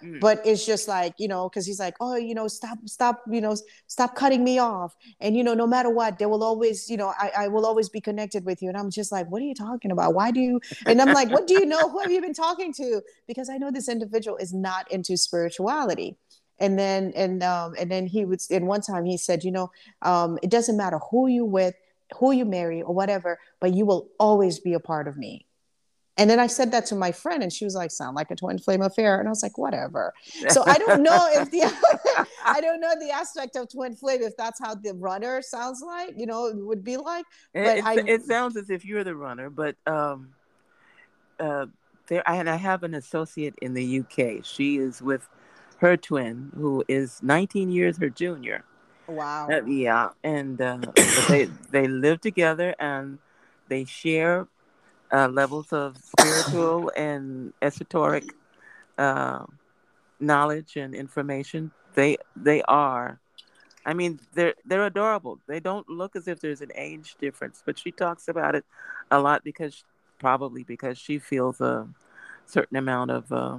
Mm. but it's just like you know because he's like oh you know stop stop you know stop cutting me off. And you know no matter what there will always you know I, I will always be connected with you. And i'm just like what are you talking about? Why do you and i'm like what do you know? Who have you been talking to? Because i know this individual is not into spirituality. And then and um and then he would and one time he said you know um it doesn't matter who you with who you marry or whatever, but you will always be a part of me. And then I said that to my friend, and she was like, "Sound like a twin flame affair?" And I was like, "Whatever." So I don't know if the I don't know the aspect of twin flame if that's how the runner sounds like, you know, it would be like. But it, I, it sounds as if you're the runner, but um, uh, there, and I have an associate in the UK. She is with her twin, who is 19 years her junior. Wow. Uh, yeah, and uh, they they live together and they share uh, levels of spiritual and esoteric uh, knowledge and information. They they are, I mean, they're they're adorable. They don't look as if there's an age difference, but she talks about it a lot because probably because she feels a certain amount of uh,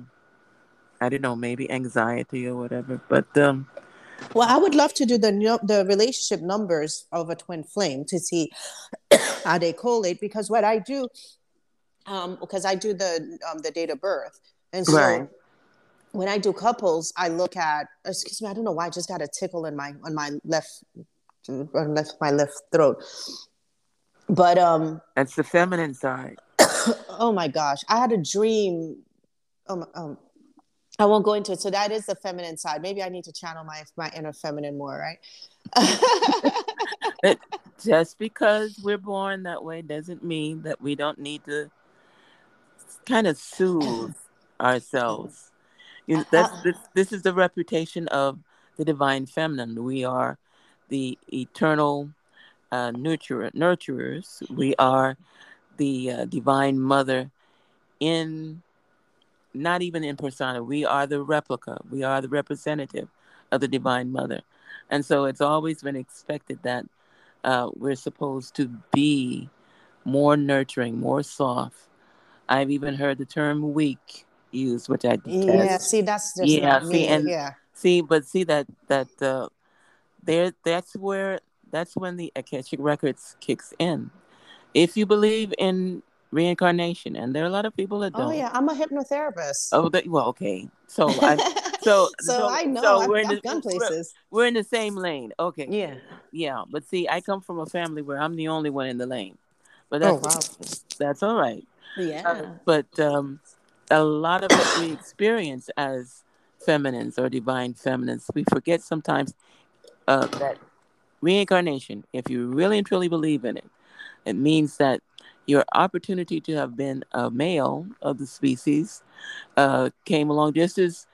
I don't know, maybe anxiety or whatever. But um, well, I would love to do the the relationship numbers of a twin flame to see how they correlate. Because what I do, um, because I do the um, the date of birth, and so right. when I do couples, I look at. Excuse me, I don't know why I just got a tickle in my on my left, left my left throat. But um, that's the feminine side. oh my gosh, I had a dream. Oh my, um, I won't go into it. So that is the feminine side. Maybe I need to channel my my inner feminine more, right? it, just because we're born that way doesn't mean that we don't need to kind of soothe ourselves. You know, that's uh, this, this is the reputation of the divine feminine. We are the eternal uh, nurturer, nurturers. We are the uh, divine mother in not even in persona. We are the replica. We are the representative of the Divine Mother. And so it's always been expected that uh, we're supposed to be more nurturing, more soft. I've even heard the term weak used, which I detest. Yeah, see, that's just yeah, see, me. and yeah. see, but see that that uh, there, that's where that's when the Akashic Records kicks in. If you believe in reincarnation, and there are a lot of people that oh, don't. Oh yeah, I'm a hypnotherapist. Oh, that, well, okay. So, I, so, so, so I know so I've, we're in I've the, places. We're, we're, in the same lane. Okay. Yeah. Yeah, but see, I come from a family where I'm the only one in the lane, but that's oh, wow. that's all right. Yeah. Uh, but um, a lot of what we experience as feminines or divine feminines, we forget sometimes uh, that reincarnation, if you really and truly believe in it, it means that your opportunity to have been a male of the species uh, came along just as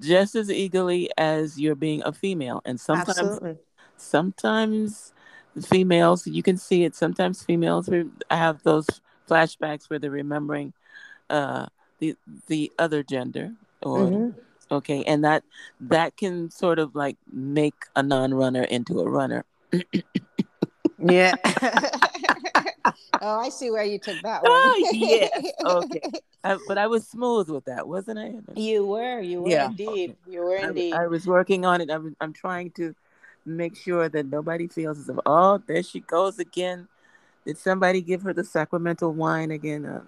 just as eagerly as you're being a female and sometimes Absolutely. sometimes females you can see it sometimes females have those flashbacks where they're remembering uh, the the other gender or mm-hmm. okay and that that can sort of like make a non-runner into a runner yeah oh, I see where you took that one. oh, yes. Okay. I, but I was smooth with that, wasn't I? You were. You were yeah. indeed. Okay. You were indeed. I, I, was working on it. I'm, I'm trying to make sure that nobody feels as if, oh, there she goes again. Did somebody give her the sacramental wine again? Uh,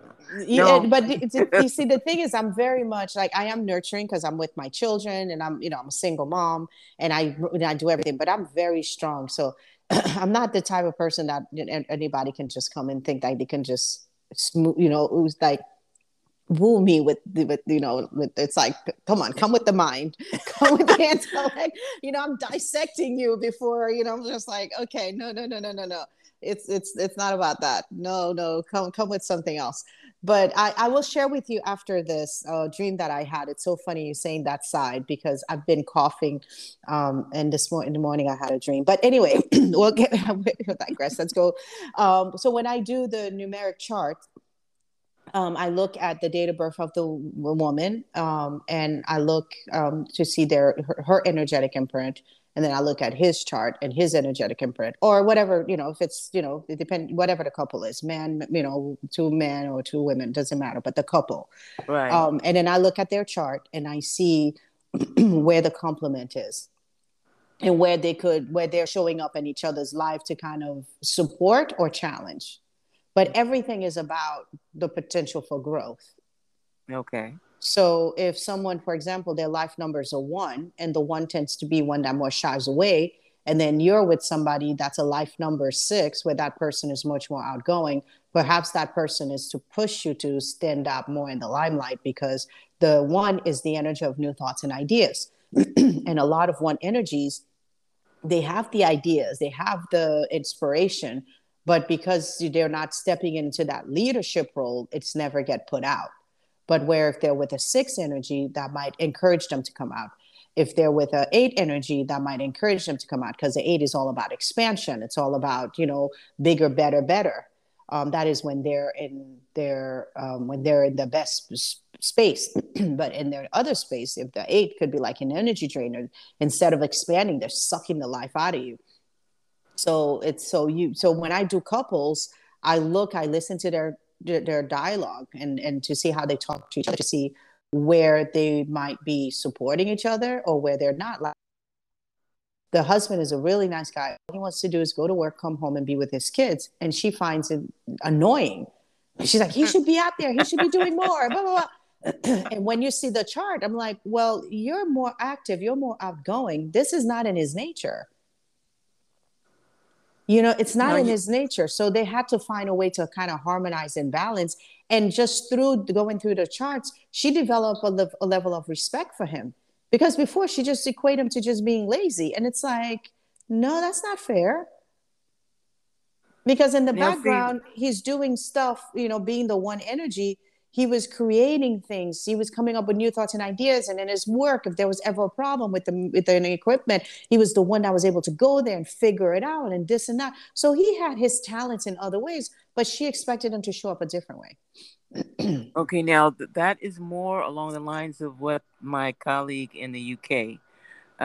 no. but you see, the thing is, I'm very much like I am nurturing because I'm with my children, and I'm, you know, I'm a single mom, and I, and I do everything. But I'm very strong, so I'm not the type of person that anybody can just come and think that they can just you know, who's like woo me with with you know with it's like come on come with the mind come with the intellect you know i'm dissecting you before you know i'm just like okay no no no no no no. It's it's it's not about that. No no come come with something else but I, I will share with you after this uh, dream that I had. It's so funny you saying that side because I've been coughing, um, and this morning in the morning I had a dream. But anyway, we'll get we'll digress. Let's go. Um, so when I do the numeric chart, um, I look at the date of birth of the woman, um, and I look um, to see their her, her energetic imprint and then I look at his chart and his energetic imprint, or whatever you know. If it's you know, it depend whatever the couple is, man, you know, two men or two women doesn't matter, but the couple, right? Um, and then I look at their chart and I see where the complement is, and where they could where they're showing up in each other's life to kind of support or challenge. But everything is about the potential for growth. Okay. So if someone, for example, their life numbers are one, and the one tends to be one that more shies away, and then you're with somebody that's a life number six, where that person is much more outgoing, perhaps that person is to push you to stand up more in the limelight because the one is the energy of new thoughts and ideas. and a lot of one energies, they have the ideas, they have the inspiration, but because they're not stepping into that leadership role, it's never get put out But where if they're with a six energy, that might encourage them to come out. If they're with a eight energy, that might encourage them to come out because the eight is all about expansion. It's all about you know bigger, better, better. Um, that is when they're in their um, when they're in the best space. but in their other space, if the eight could be like an energy drainer, instead of expanding, they're sucking the life out of you. So it's so you so when I do couples, I look, I listen to their their dialogue and and to see how they talk to each other to see where they might be supporting each other or where they're not. Like the husband is a really nice guy. All he wants to do is go to work come home and be with his kids. And she finds it annoying. She's like he should be out there. He should be doing more blah, blah, blah. and when you see the chart i'm like well you're more active. You're more outgoing. This is not in his nature you know it's not no, in you- his nature. So they had to find a way to kind of harmonize and balance. And just through going through the charts she developed a, le- a level of respect for him. Because before she just equated him to just being lazy. And it's like no that's not fair. Because in the background see- he's doing stuff you know being the one energy he was creating things. He was coming up with new thoughts and ideas. And in his work if there was ever a problem with the with the equipment he was the one that was able to go there and figure it out and this and that. So he had his talents in other ways but she expected him to show up a different way. Okay now that is more along the lines of what my colleague in the uk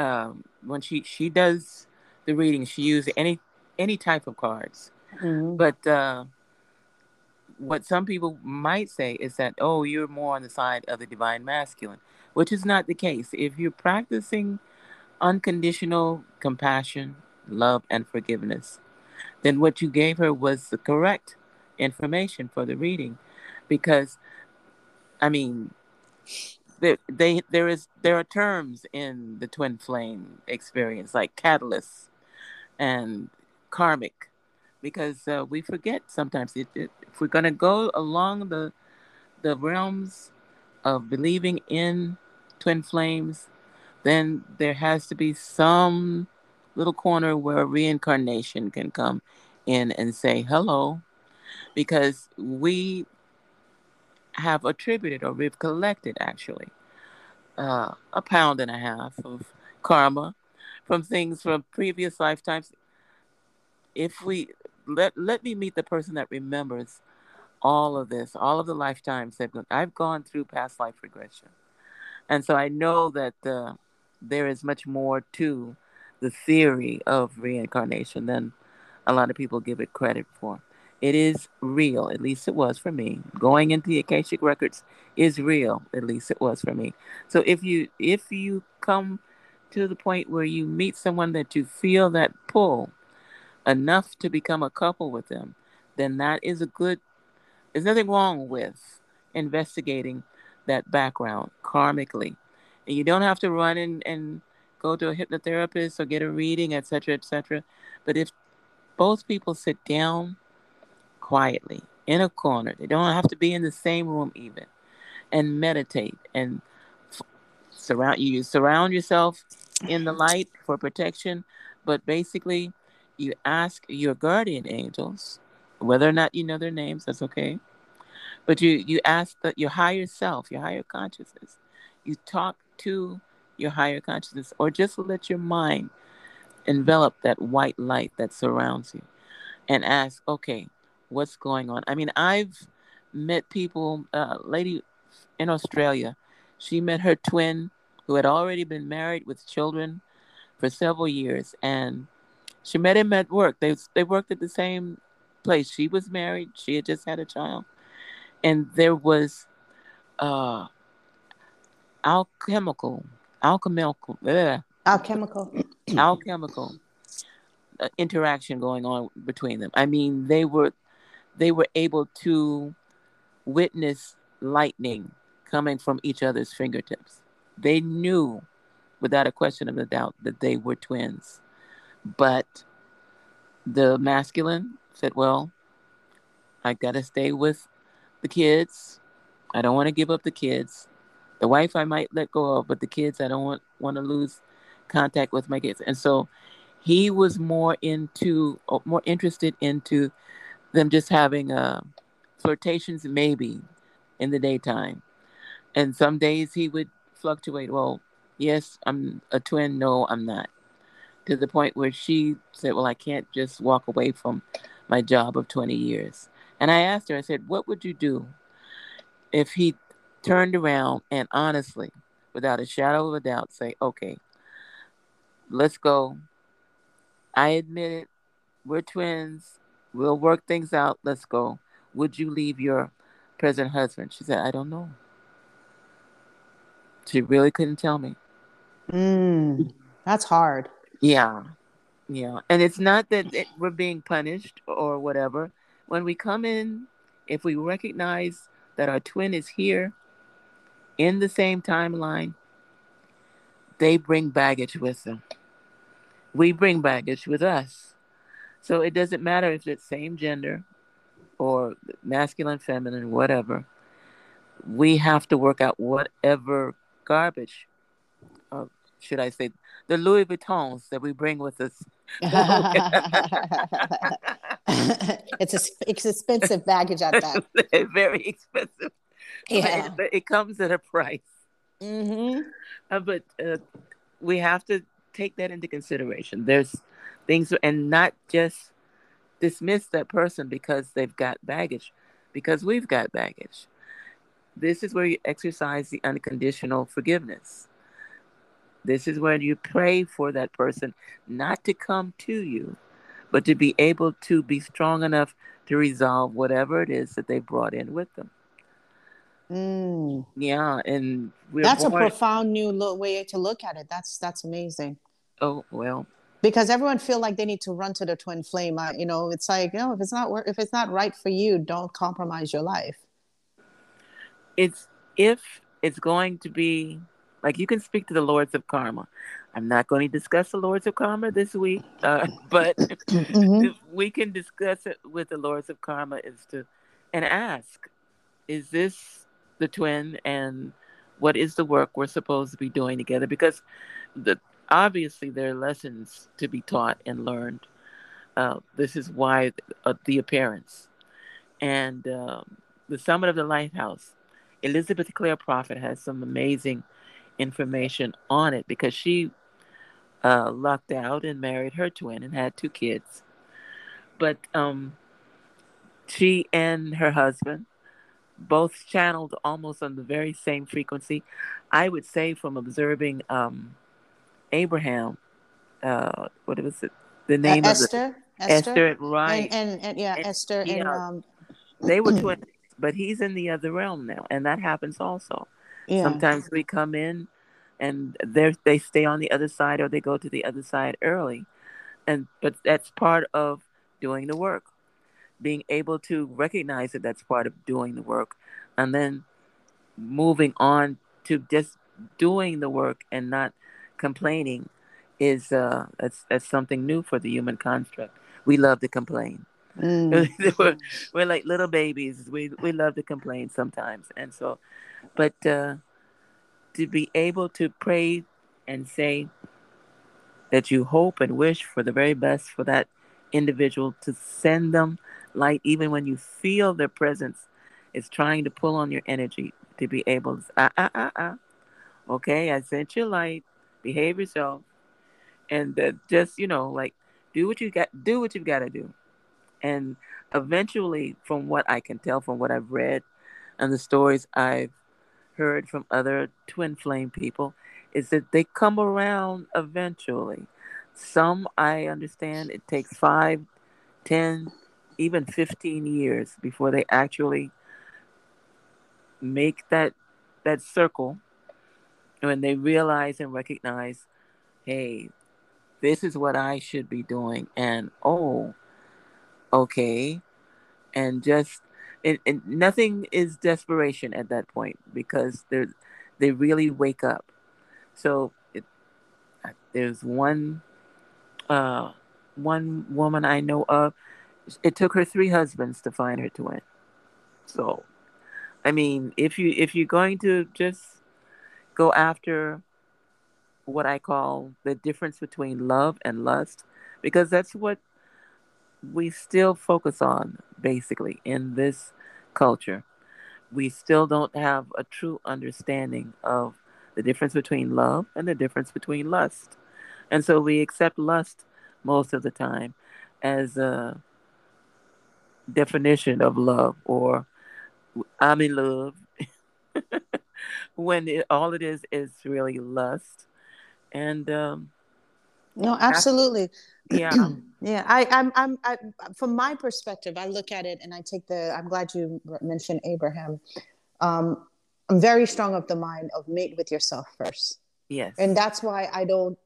um, when she she does the reading she uses any any type of cards. Mm-hmm. but uh, what some people might say is that, oh, you're more on the side of the divine masculine, which is not the case. If you're practicing unconditional compassion, love, and forgiveness, then what you gave her was the correct information for the reading. Because, I mean, there, they, there is there are terms in the twin flame experience like catalyst and karmic because uh, we forget sometimes. It, it, if we're going to go along the the realms of believing in twin flames then there has to be some little corner where reincarnation can come in and say hello because we have attributed or we've collected actually uh, a pound and a half of karma from things from previous lifetimes. If we let let me meet the person that remembers all of this, all of the lifetimes that I've gone through past life regression, and so I know that uh, there is much more to the theory of reincarnation than a lot of people give it credit for. It is real, at least it was for me. Going into the Akashic records is real, at least it was for me. So if you if you come to the point where you meet someone that you feel that pull enough to become a couple with them, then that is a good, there's nothing wrong with investigating that background karmically. And you don't have to run and, and go to a hypnotherapist or get a reading, etc., etc. But if both people sit down quietly in a corner, they don't have to be in the same room even, and meditate and f- surround you surround yourself in the light for protection, but basically you ask your guardian angels, whether or not you know their names, that's okay. But you you ask that your higher self, your higher consciousness, you talk to your higher consciousness, or just let your mind envelop that white light that surrounds you, and ask, okay, what's going on? I mean, I've met people, uh, lady in Australia, she met her twin who had already been married with children for several years, and she met him at work. They they worked at the same place. She was married. She had just had a child, and there was uh, alchemical, alchemical, alchemical, alchemical uh, interaction going on between them. I mean, they were they were able to witness lightning coming from each other's fingertips. They knew, without a question of a doubt, that they were twins. But the masculine said, Well, I got to stay with the kids. I don't want to give up the kids. The wife I might let go of, but the kids I don't want, want to lose contact with my kids. And so he was more into, uh, more interested into them just having uh, flirtations, maybe in the daytime, And some days he would fluctuate. Well, yes, I'm a twin. No, I'm not. To the point where she said, Well, I can't just walk away from my job of 20 years. And I asked her, I said, What would you do if he turned around and honestly, without a shadow of a doubt, say, Okay, let's go. I admit it. We're twins. We'll work things out. Let's go. Would you leave your present husband? She said, I don't know. She really couldn't tell me. Mm, that's hard. Yeah. Yeah. And it's not that it, we're being punished or whatever. When we come in, if we recognize that our twin is here in the same timeline, they bring baggage with them. We bring baggage with us. So it doesn't matter if it's same gender or masculine, feminine, whatever. We have to work out whatever garbage, uh, should I say, the Louis Vuittons that we bring with us. it's a, it's expensive baggage at that. Very expensive. Yeah, but it, it comes at a price. Mm-hmm. Uh, but uh, we have to take that into consideration. There's things, and not just dismiss that person because they've got baggage, because we've got baggage. This is where you exercise the unconditional forgiveness. This is where you pray for that person not to come to you, but to be able to be strong enough to resolve whatever it is that they brought in with them. Mm. Yeah, and that's born... a profound new lo- way to look at it. That's that's amazing. Oh well, because everyone feel like they need to run to the twin flame. Uh, you know, it's like, no, if it's not if it's not right for you, don't compromise your life. It's if it's going to be like you can speak to the lords of karma. I'm not going to discuss the lords of karma this week, uh, but mm-hmm. we can discuss it with the lords of karma is to and ask, is this the twin and what is the work we're supposed to be doing together? Because the obviously there are lessons to be taught and learned. Uh, this is why uh, the appearance and um, the summit of the lighthouse. Elizabeth Clare Prophet has some amazing information on it because she uh, lucked out and married her twin and had two kids. But um, she and her husband both channeled almost on the very same frequency. I would say from observing um, Abraham. Uh, what was it? The name uh, of Esther. The, Esther. Esther, right? And, and, and yeah, and, Esther. And yeah, um, they were twins, but he's in the other realm now, and that happens also. Yeah. Sometimes we come in, and they they stay on the other side, or they go to the other side early, and but that's part of doing the work. Being able to recognize that that's part of doing the work, and then moving on to just doing the work and not complaining is uh that's that's something new for the human construct. We love to complain. Mm. we're, we're like little babies. We we love to complain sometimes, and so, but uh, to be able to pray and say that you hope and wish for the very best for that individual to send them light, even when you feel their presence is trying to pull on your energy, to be able to ah ah ah ah. Okay, I sent you light. Behave yourself, and uh, just you know like do what you got, do what you've got to do, and eventually, from what I can tell from what I've read and the stories I've heard from other twin flame people, is that they come around eventually. Some I understand it takes five, ten, even 15 years before they actually make that that circle. When they realize and recognize, hey, this is what I should be doing, and oh, okay, and just it, nothing is desperation at that point because they they really wake up. So it, there's one uh, one woman I know of. It took her three husbands to find her twin. So, I mean, if you if you're going to just go after what I call the difference between love and lust, because that's what we still focus on basically in this culture. we still don't have a true understanding of the difference between love and the difference between lust. And so we accept lust most of the time as a definition of love or I'm in love when it, all it is is really lust. And um, no, absolutely. yeah. yeah. I, I'm, I'm, I, from my perspective, I look at it and I take the, I'm glad you mentioned Abraham. Um, I'm very strong of the mind of mate with yourself first. Yes. And that's why I don't,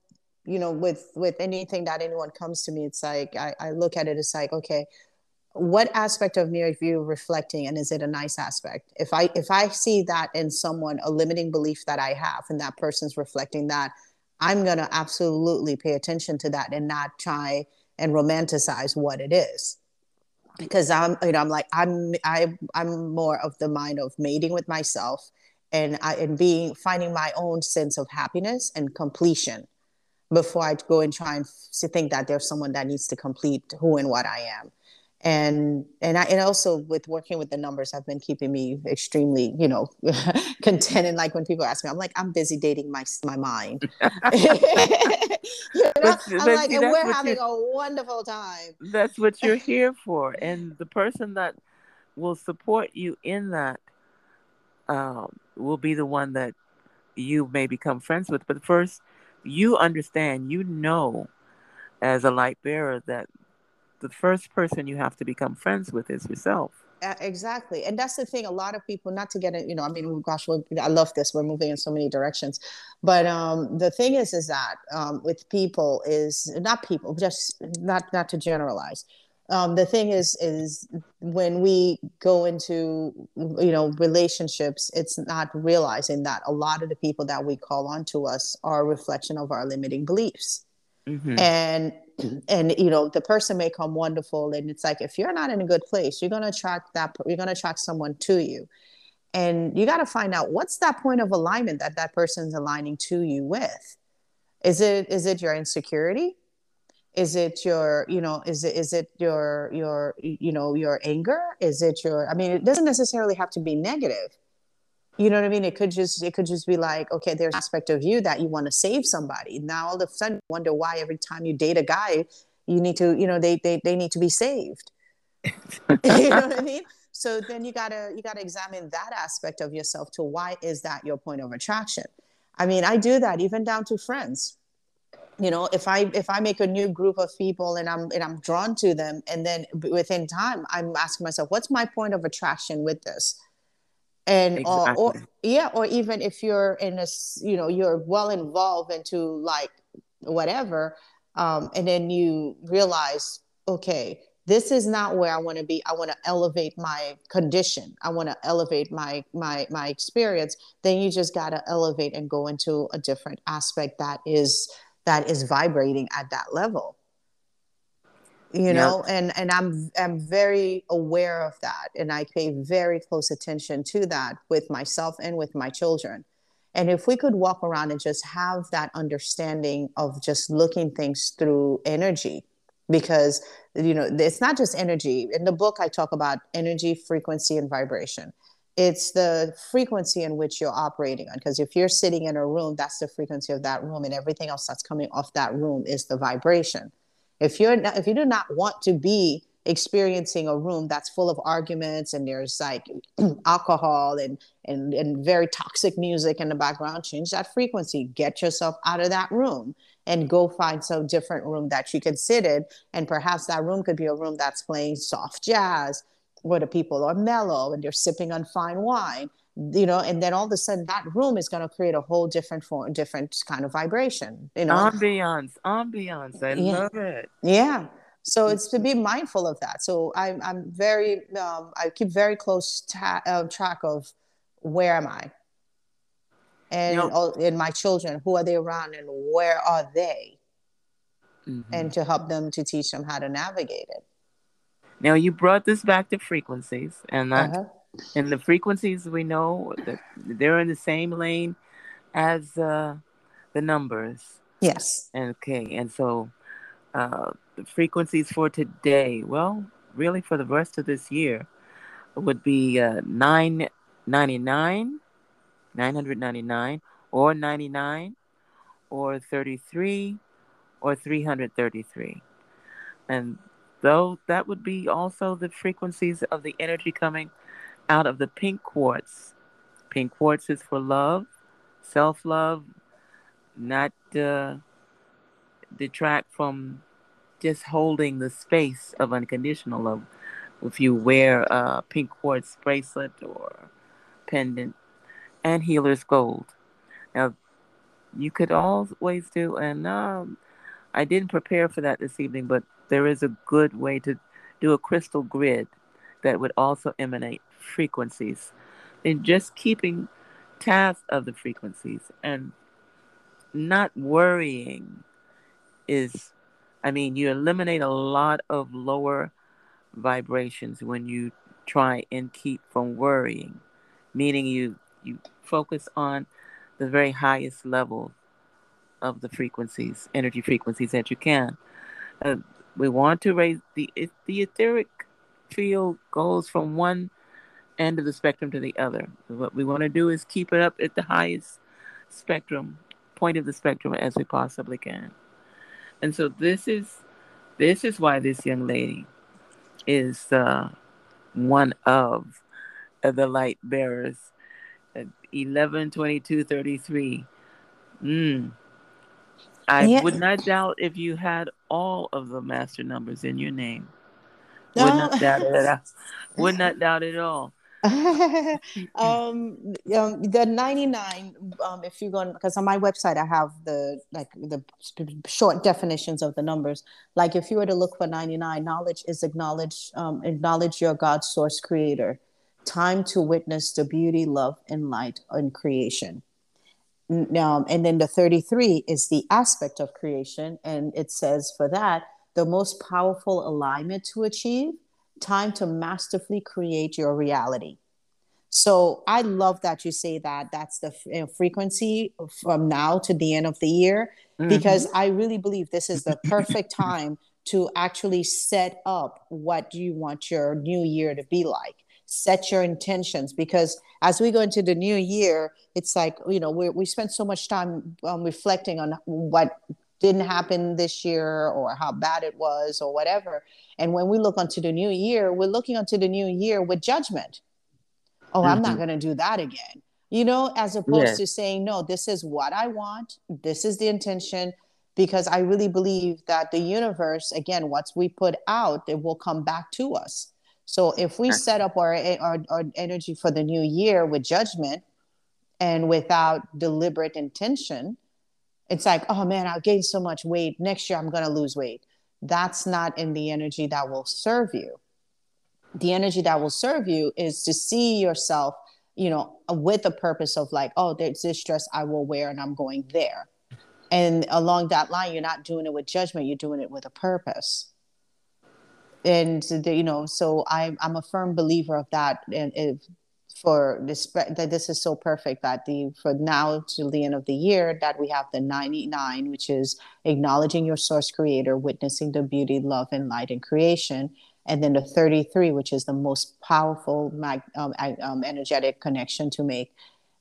you know, with, with anything that anyone comes to me, it's like, I, I look at it It's like, okay, what aspect of me are you reflecting and is it a nice aspect if i if i see that in someone a limiting belief that i have and that person's reflecting that i'm going to absolutely pay attention to that and not try and romanticize what it is. Because i'm you know i'm like i'm I, i'm more of the mind of mating with myself and I, and being finding my own sense of happiness and completion before i go and try and think that there's someone that needs to complete who and what i am and and I and also with working with the numbers have been keeping me extremely you know content. And like when people ask me I'm like I'm busy dating my my mind. You know? but, I'm but like we're having a wonderful time. That's what you're here for. And the person that will support you in that um, will be the one that you may become friends with. But first you understand you know as a light bearer that the first person you have to become friends with is yourself. Uh, exactly. And that's the thing. A lot of people, not to get it, you know, I mean, gosh, I love this. We're moving in so many directions. But um, the thing is, is that um, with people is not people, just not, not to generalize. Um, the thing is, is when we go into, you know, relationships, it's not realizing that a lot of the people that we call on to us are a reflection of our limiting beliefs. Mm-hmm. And and you know the person may come wonderful and it's like if you're not in a good place you're going to attract that you're going to attract someone to you. And you got to find out what's that point of alignment that that person's aligning to you with? Is it is it your insecurity? Is it your you know is it is it your your you know your anger? Is it your i mean it doesn't necessarily have to be negative you know what I mean? It could just it could just be like, okay, there's aspect of you that you want to save somebody. Now all of a sudden wonder why every time you date a guy, you need to, you know, they they, they need to be saved. you know what I mean? So then you gotta you gotta examine that aspect of yourself to why is that your point of attraction? I mean, I do that even down to friends. You know, if I if I make a new group of people and I'm and I'm drawn to them, and then within time I'm asking myself, what's my point of attraction with this? And exactly. or, or yeah or even if you're in a you know you're well involved into like whatever um, and then you realize okay this is not where i want to be. I want to elevate my condition. I want to elevate my my my experience. Then you just got to elevate and go into a different aspect that is that is vibrating at that level you know yep. and and i'm i'm very aware of that and i pay very close attention to that with myself and with my children. And if we could walk around and just have that understanding of just looking things through energy because you know it's not just energy. In the book i talk about energy frequency and vibration. It's the frequency in which you're operating on because if you're sitting in a room that's the frequency of that room and everything else that's coming off that room is the vibration if you're not, if you do not want to be experiencing a room that's full of arguments and there's like alcohol and, and and very toxic music in the background change that frequency. Get yourself out of that room and go find some different room that you can sit in. And perhaps that room could be a room that's playing soft jazz where the people are mellow and they're sipping on fine wine you know and then all of a sudden that room is going to create a whole different form different kind of vibration you know? Ambiance ambiance. I yeah. love it. Yeah. So it's to be mindful of that. So i'm, I'm very um, i keep very close ta- uh, track of where am i? And you know, in my children who are they around and where are they? Mm-hmm. and to help them to teach them how to navigate it. Now you brought this back to frequencies and that uh-huh and the frequencies we know that they're in the same lane as uh, the numbers. Yes. Okay, and so uh, the frequencies for today, well, really for the rest of this year, would be uh, nine 99, 999, or 99, or 33, or 333. And though that would be also the frequencies of the energy coming out of the pink quartz. Pink quartz is for love, self love, not uh, detract from just holding the space of unconditional love. If you wear a pink quartz bracelet or pendant and healer's gold. Now, you could always do, and um, I didn't prepare for that this evening, but there is a good way to do a crystal grid that would also emanate frequencies. And just keeping tabs of the frequencies and not worrying is, I mean, you eliminate a lot of lower vibrations when you try and keep from worrying, meaning you you focus on the very highest level of the frequencies, energy frequencies that you can. Uh, we want to raise the the etheric field goes from one end of the spectrum to the other. What we want to do is keep it up at the highest spectrum point of the spectrum as we possibly can. And so this is this is why this young lady is uh, one of the light bearers. 11 22 33. Mm. I yeah. would not doubt if you had all of the master numbers in your name. Would not doubt it at. Would not doubt it at all. um, um, the 99 um, if you go because on my website i have the like the short definitions of the numbers. Like if you were to look for 99 knowledge is acknowledge um, acknowledge your god source creator. Time to witness the beauty love and light in creation. Um, and then the 33 is the aspect of creation and it says for that the most powerful alignment to achieve time to masterfully create your reality. So I love that you say that that's the you know, frequency from now to the end of the year, mm-hmm. because I really believe this is the perfect time to actually set up what you want your new year to be like. Set your intentions because as we go into the new year, it's like, you know, we, we spend so much time um, reflecting on what didn't happen this year or how bad it was or whatever. And when we look onto the new year, we're looking onto the new year with judgment. Oh, mm-hmm. I'm not mm-hmm. going to do that again. You know, as opposed to saying, no, this is what I want. This is the intention. Because I really believe that the universe, again, what we put out, it will come back to us. So if we set up our, our, our energy for the new year with judgment and without deliberate intention, it's like, oh man, I'll gain so much weight. Next year, I'm going to lose weight. That's not in the energy that will serve you. The energy that will serve you is to see yourself, you know, with a purpose of like, oh, there's this dress I will wear and I'm going there. And along that line, you're not doing it with judgment, you're doing it with a purpose. And, you know, so I, I'm a firm believer of that. And if for this that this is so perfect that the for now to the end of the year that we have the 99 which is acknowledging your source creator witnessing the beauty love and light in creation. And then the 33 which is the most powerful mag, um, um, energetic connection to make.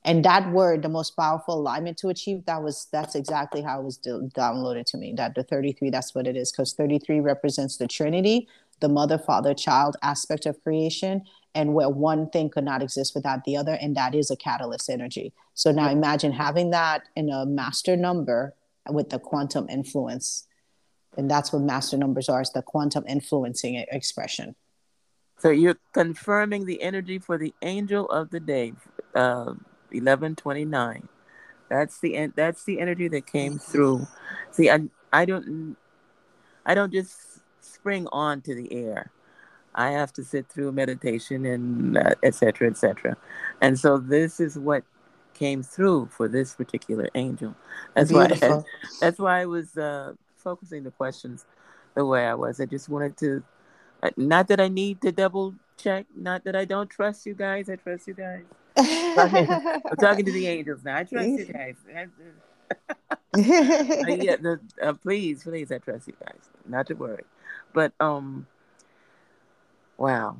And that word the most powerful alignment to achieve that was that's exactly how it was do- downloaded to me that the 33 that's what it is. Because 33 represents the trinity the mother father child aspect of creation and where one thing could not exist without the other and that is a catalyst energy. So now imagine having that in a master number with the quantum influence and that's what master numbers are is the quantum influencing expression. So you're confirming the energy for the angel of the day uh, 1129 that's the that's the energy that came through. See i i don't i don't just spring on to the air I have to sit through meditation and uh, et cetera, et cetera. And so this is what came through for this particular angel. That's Beautiful. why that's why I was uh, focusing the questions the way I was. I just wanted to, uh, not that I need to double check, not that I don't trust you guys. I trust you guys. I'm talking to the angels now. I trust you guys. yeah, the, uh, please, please, I trust you guys. Not to worry, but um Wow.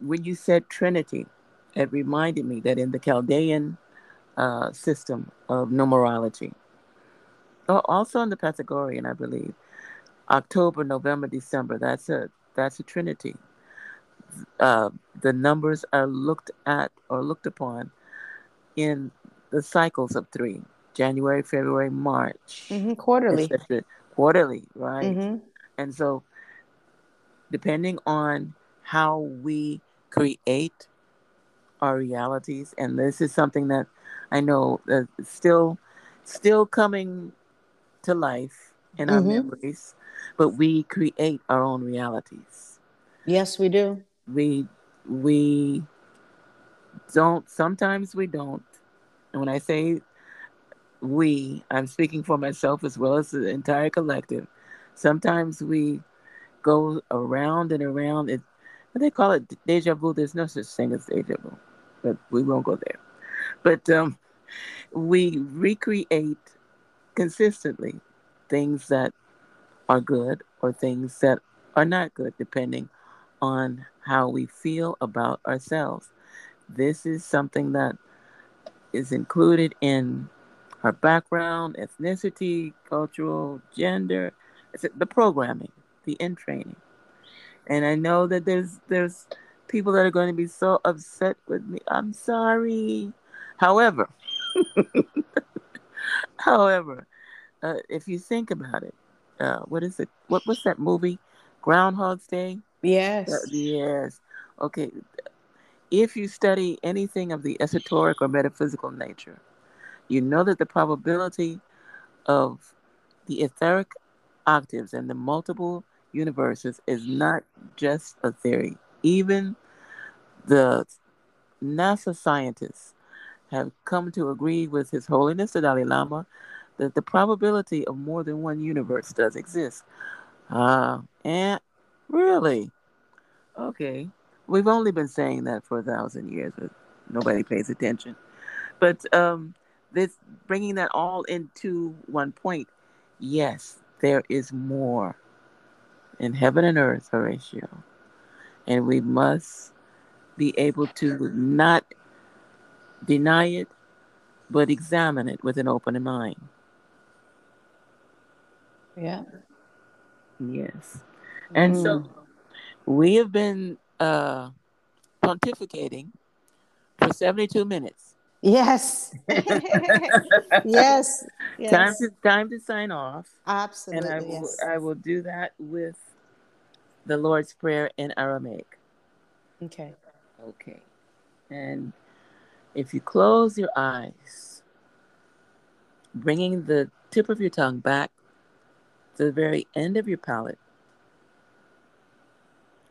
When you said Trinity, it reminded me that in the Chaldean uh, system of numerology, also in the Pythagorean, I believe, October, November, December, that's a that's a trinity. Uh, the numbers are looked at or looked upon in the cycles of three January, February, March. Mm-hmm, quarterly. Quarterly, right? Mm-hmm. And so, depending on how we create our realities, and this is something that I know that still, still coming to life in our mm-hmm. memories, but we create our own realities. Yes, we do. We we don't. Sometimes we don't. And when I say we, I'm speaking for myself as well as the entire collective. Sometimes we go around and around. It, they call it deja vu. There's no such thing as deja vu, but we won't go there. But um, we recreate consistently things that are good or things that are not good, depending on how we feel about ourselves. This is something that is included in our background, ethnicity, cultural, gender, the programming, the in training. And I know that there's there's people that are going to be so upset with me. I'm sorry. However, however, uh, if you think about it, uh, what is it? What what's that movie? Groundhog's Day. Yes. Uh, yes. Okay. If you study anything of the esoteric or metaphysical nature, you know that the probability of the etheric octaves and the multiple universes is not just a theory. Even the NASA scientists have come to agree with His Holiness the Dalai Lama that the probability of more than one universe does exist. Uh, and really? Okay. We've only been saying that for a thousand years, but nobody pays attention. But um, this bringing that all into one point. Yes, there is more in heaven and earth, Horatio, and we must be able to not deny it, but examine it with an open mind. Yeah. Yes. And mm. so we have been uh, pontificating for 72 minutes. Yes. yes. yes. Time to time to sign off. Absolutely. And I will yes. I will do that with the Lord's Prayer in Aramaic. Okay. Okay. And if you close your eyes, bringing the tip of your tongue back to the very end of your palate.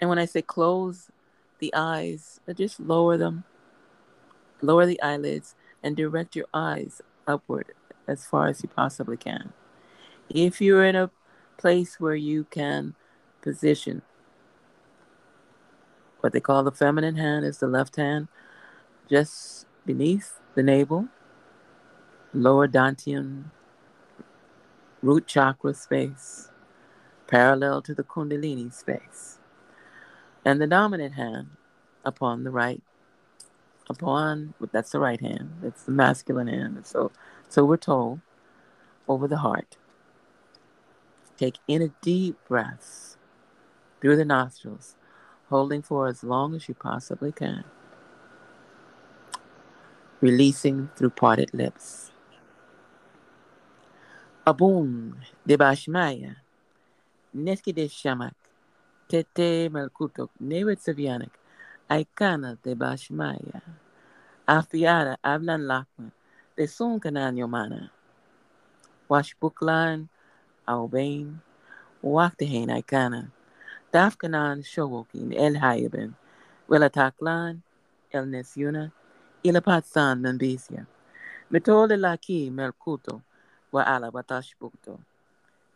And when I say close the eyes, just lower them Lower the eyelids and direct your eyes upward as far as you possibly can. If you're in a place where you can position what they call the feminine hand is the left hand just beneath the navel, lower dantian root chakra space, parallel to the kundalini space, and the dominant hand upon the right upon that's the right hand. It's the masculine hand. So so we're told over the heart take in a deep breath through the nostrils holding for as long as you possibly can releasing through parted lips. Abun de bashmaya neski de shamak tete melkutok savianik Aikana de Bashmaya, Afiada Ablan Lakman, de Sunkanan Yomana, Washbuklan, Albain, Waktahain Aikana, Dafkanan Showokin El Hayabin, Wilataklan, El Nesyuna, Ilapatsan Nambisia, Metole Laki Melkuto, Wa Ala Batashbukto,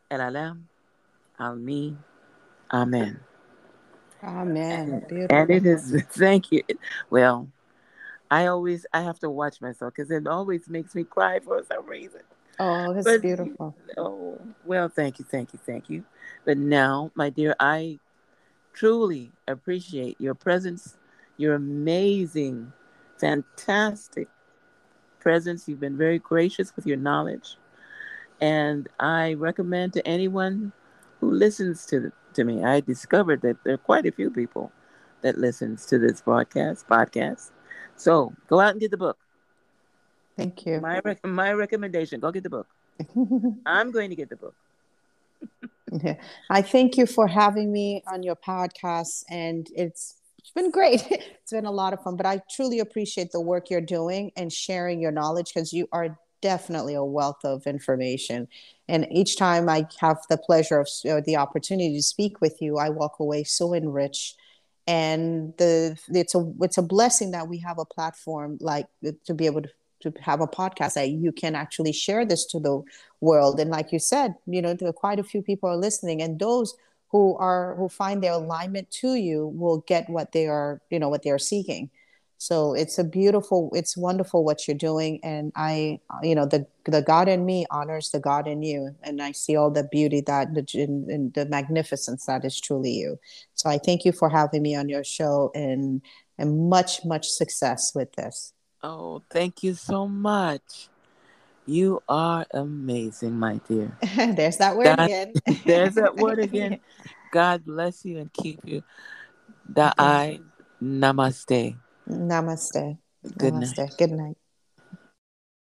El Alam, Almi, Amen. Amen. Beautiful. And it is, thank you. Well, I always, I have to watch myself because it always makes me cry for some reason. Oh, that's but, beautiful. Oh, well, thank you, thank you, thank you. But now, my dear, I truly appreciate your presence, your amazing fantastic presence. You've been very gracious with your knowledge. And I recommend to anyone who listens to, to me, I discovered that there are quite a few people that listens to this broadcast, podcast. So go out and get the book. Thank you. My, rec- my recommendation, go get the book. I'm going to get the book. yeah. I thank you for having me on your podcast and it's it's been great. It's been a lot of fun, but I truly appreciate the work you're doing and sharing your knowledge because you are definitely a wealth of information. And each time I have the pleasure of uh, the opportunity to speak with you, I walk away so enriched. And the it's a it's a blessing that we have a platform like to be able to to have a podcast that you can actually share this to the world and like you said you know there are quite a few people are listening and those who are who find their alignment to you will get what they are you know what they are seeking so it's a beautiful it's wonderful what you're doing and i you know the the god in me honors the god in you and i see all the beauty that the in, the magnificence that is truly you so i thank you for having me on your show and and much much success with this oh thank you so much you are amazing, my dear. there's that word God, again. there's that word again. God bless you and keep you. Da I namaste. Namaste. Good namaste. night. Good night.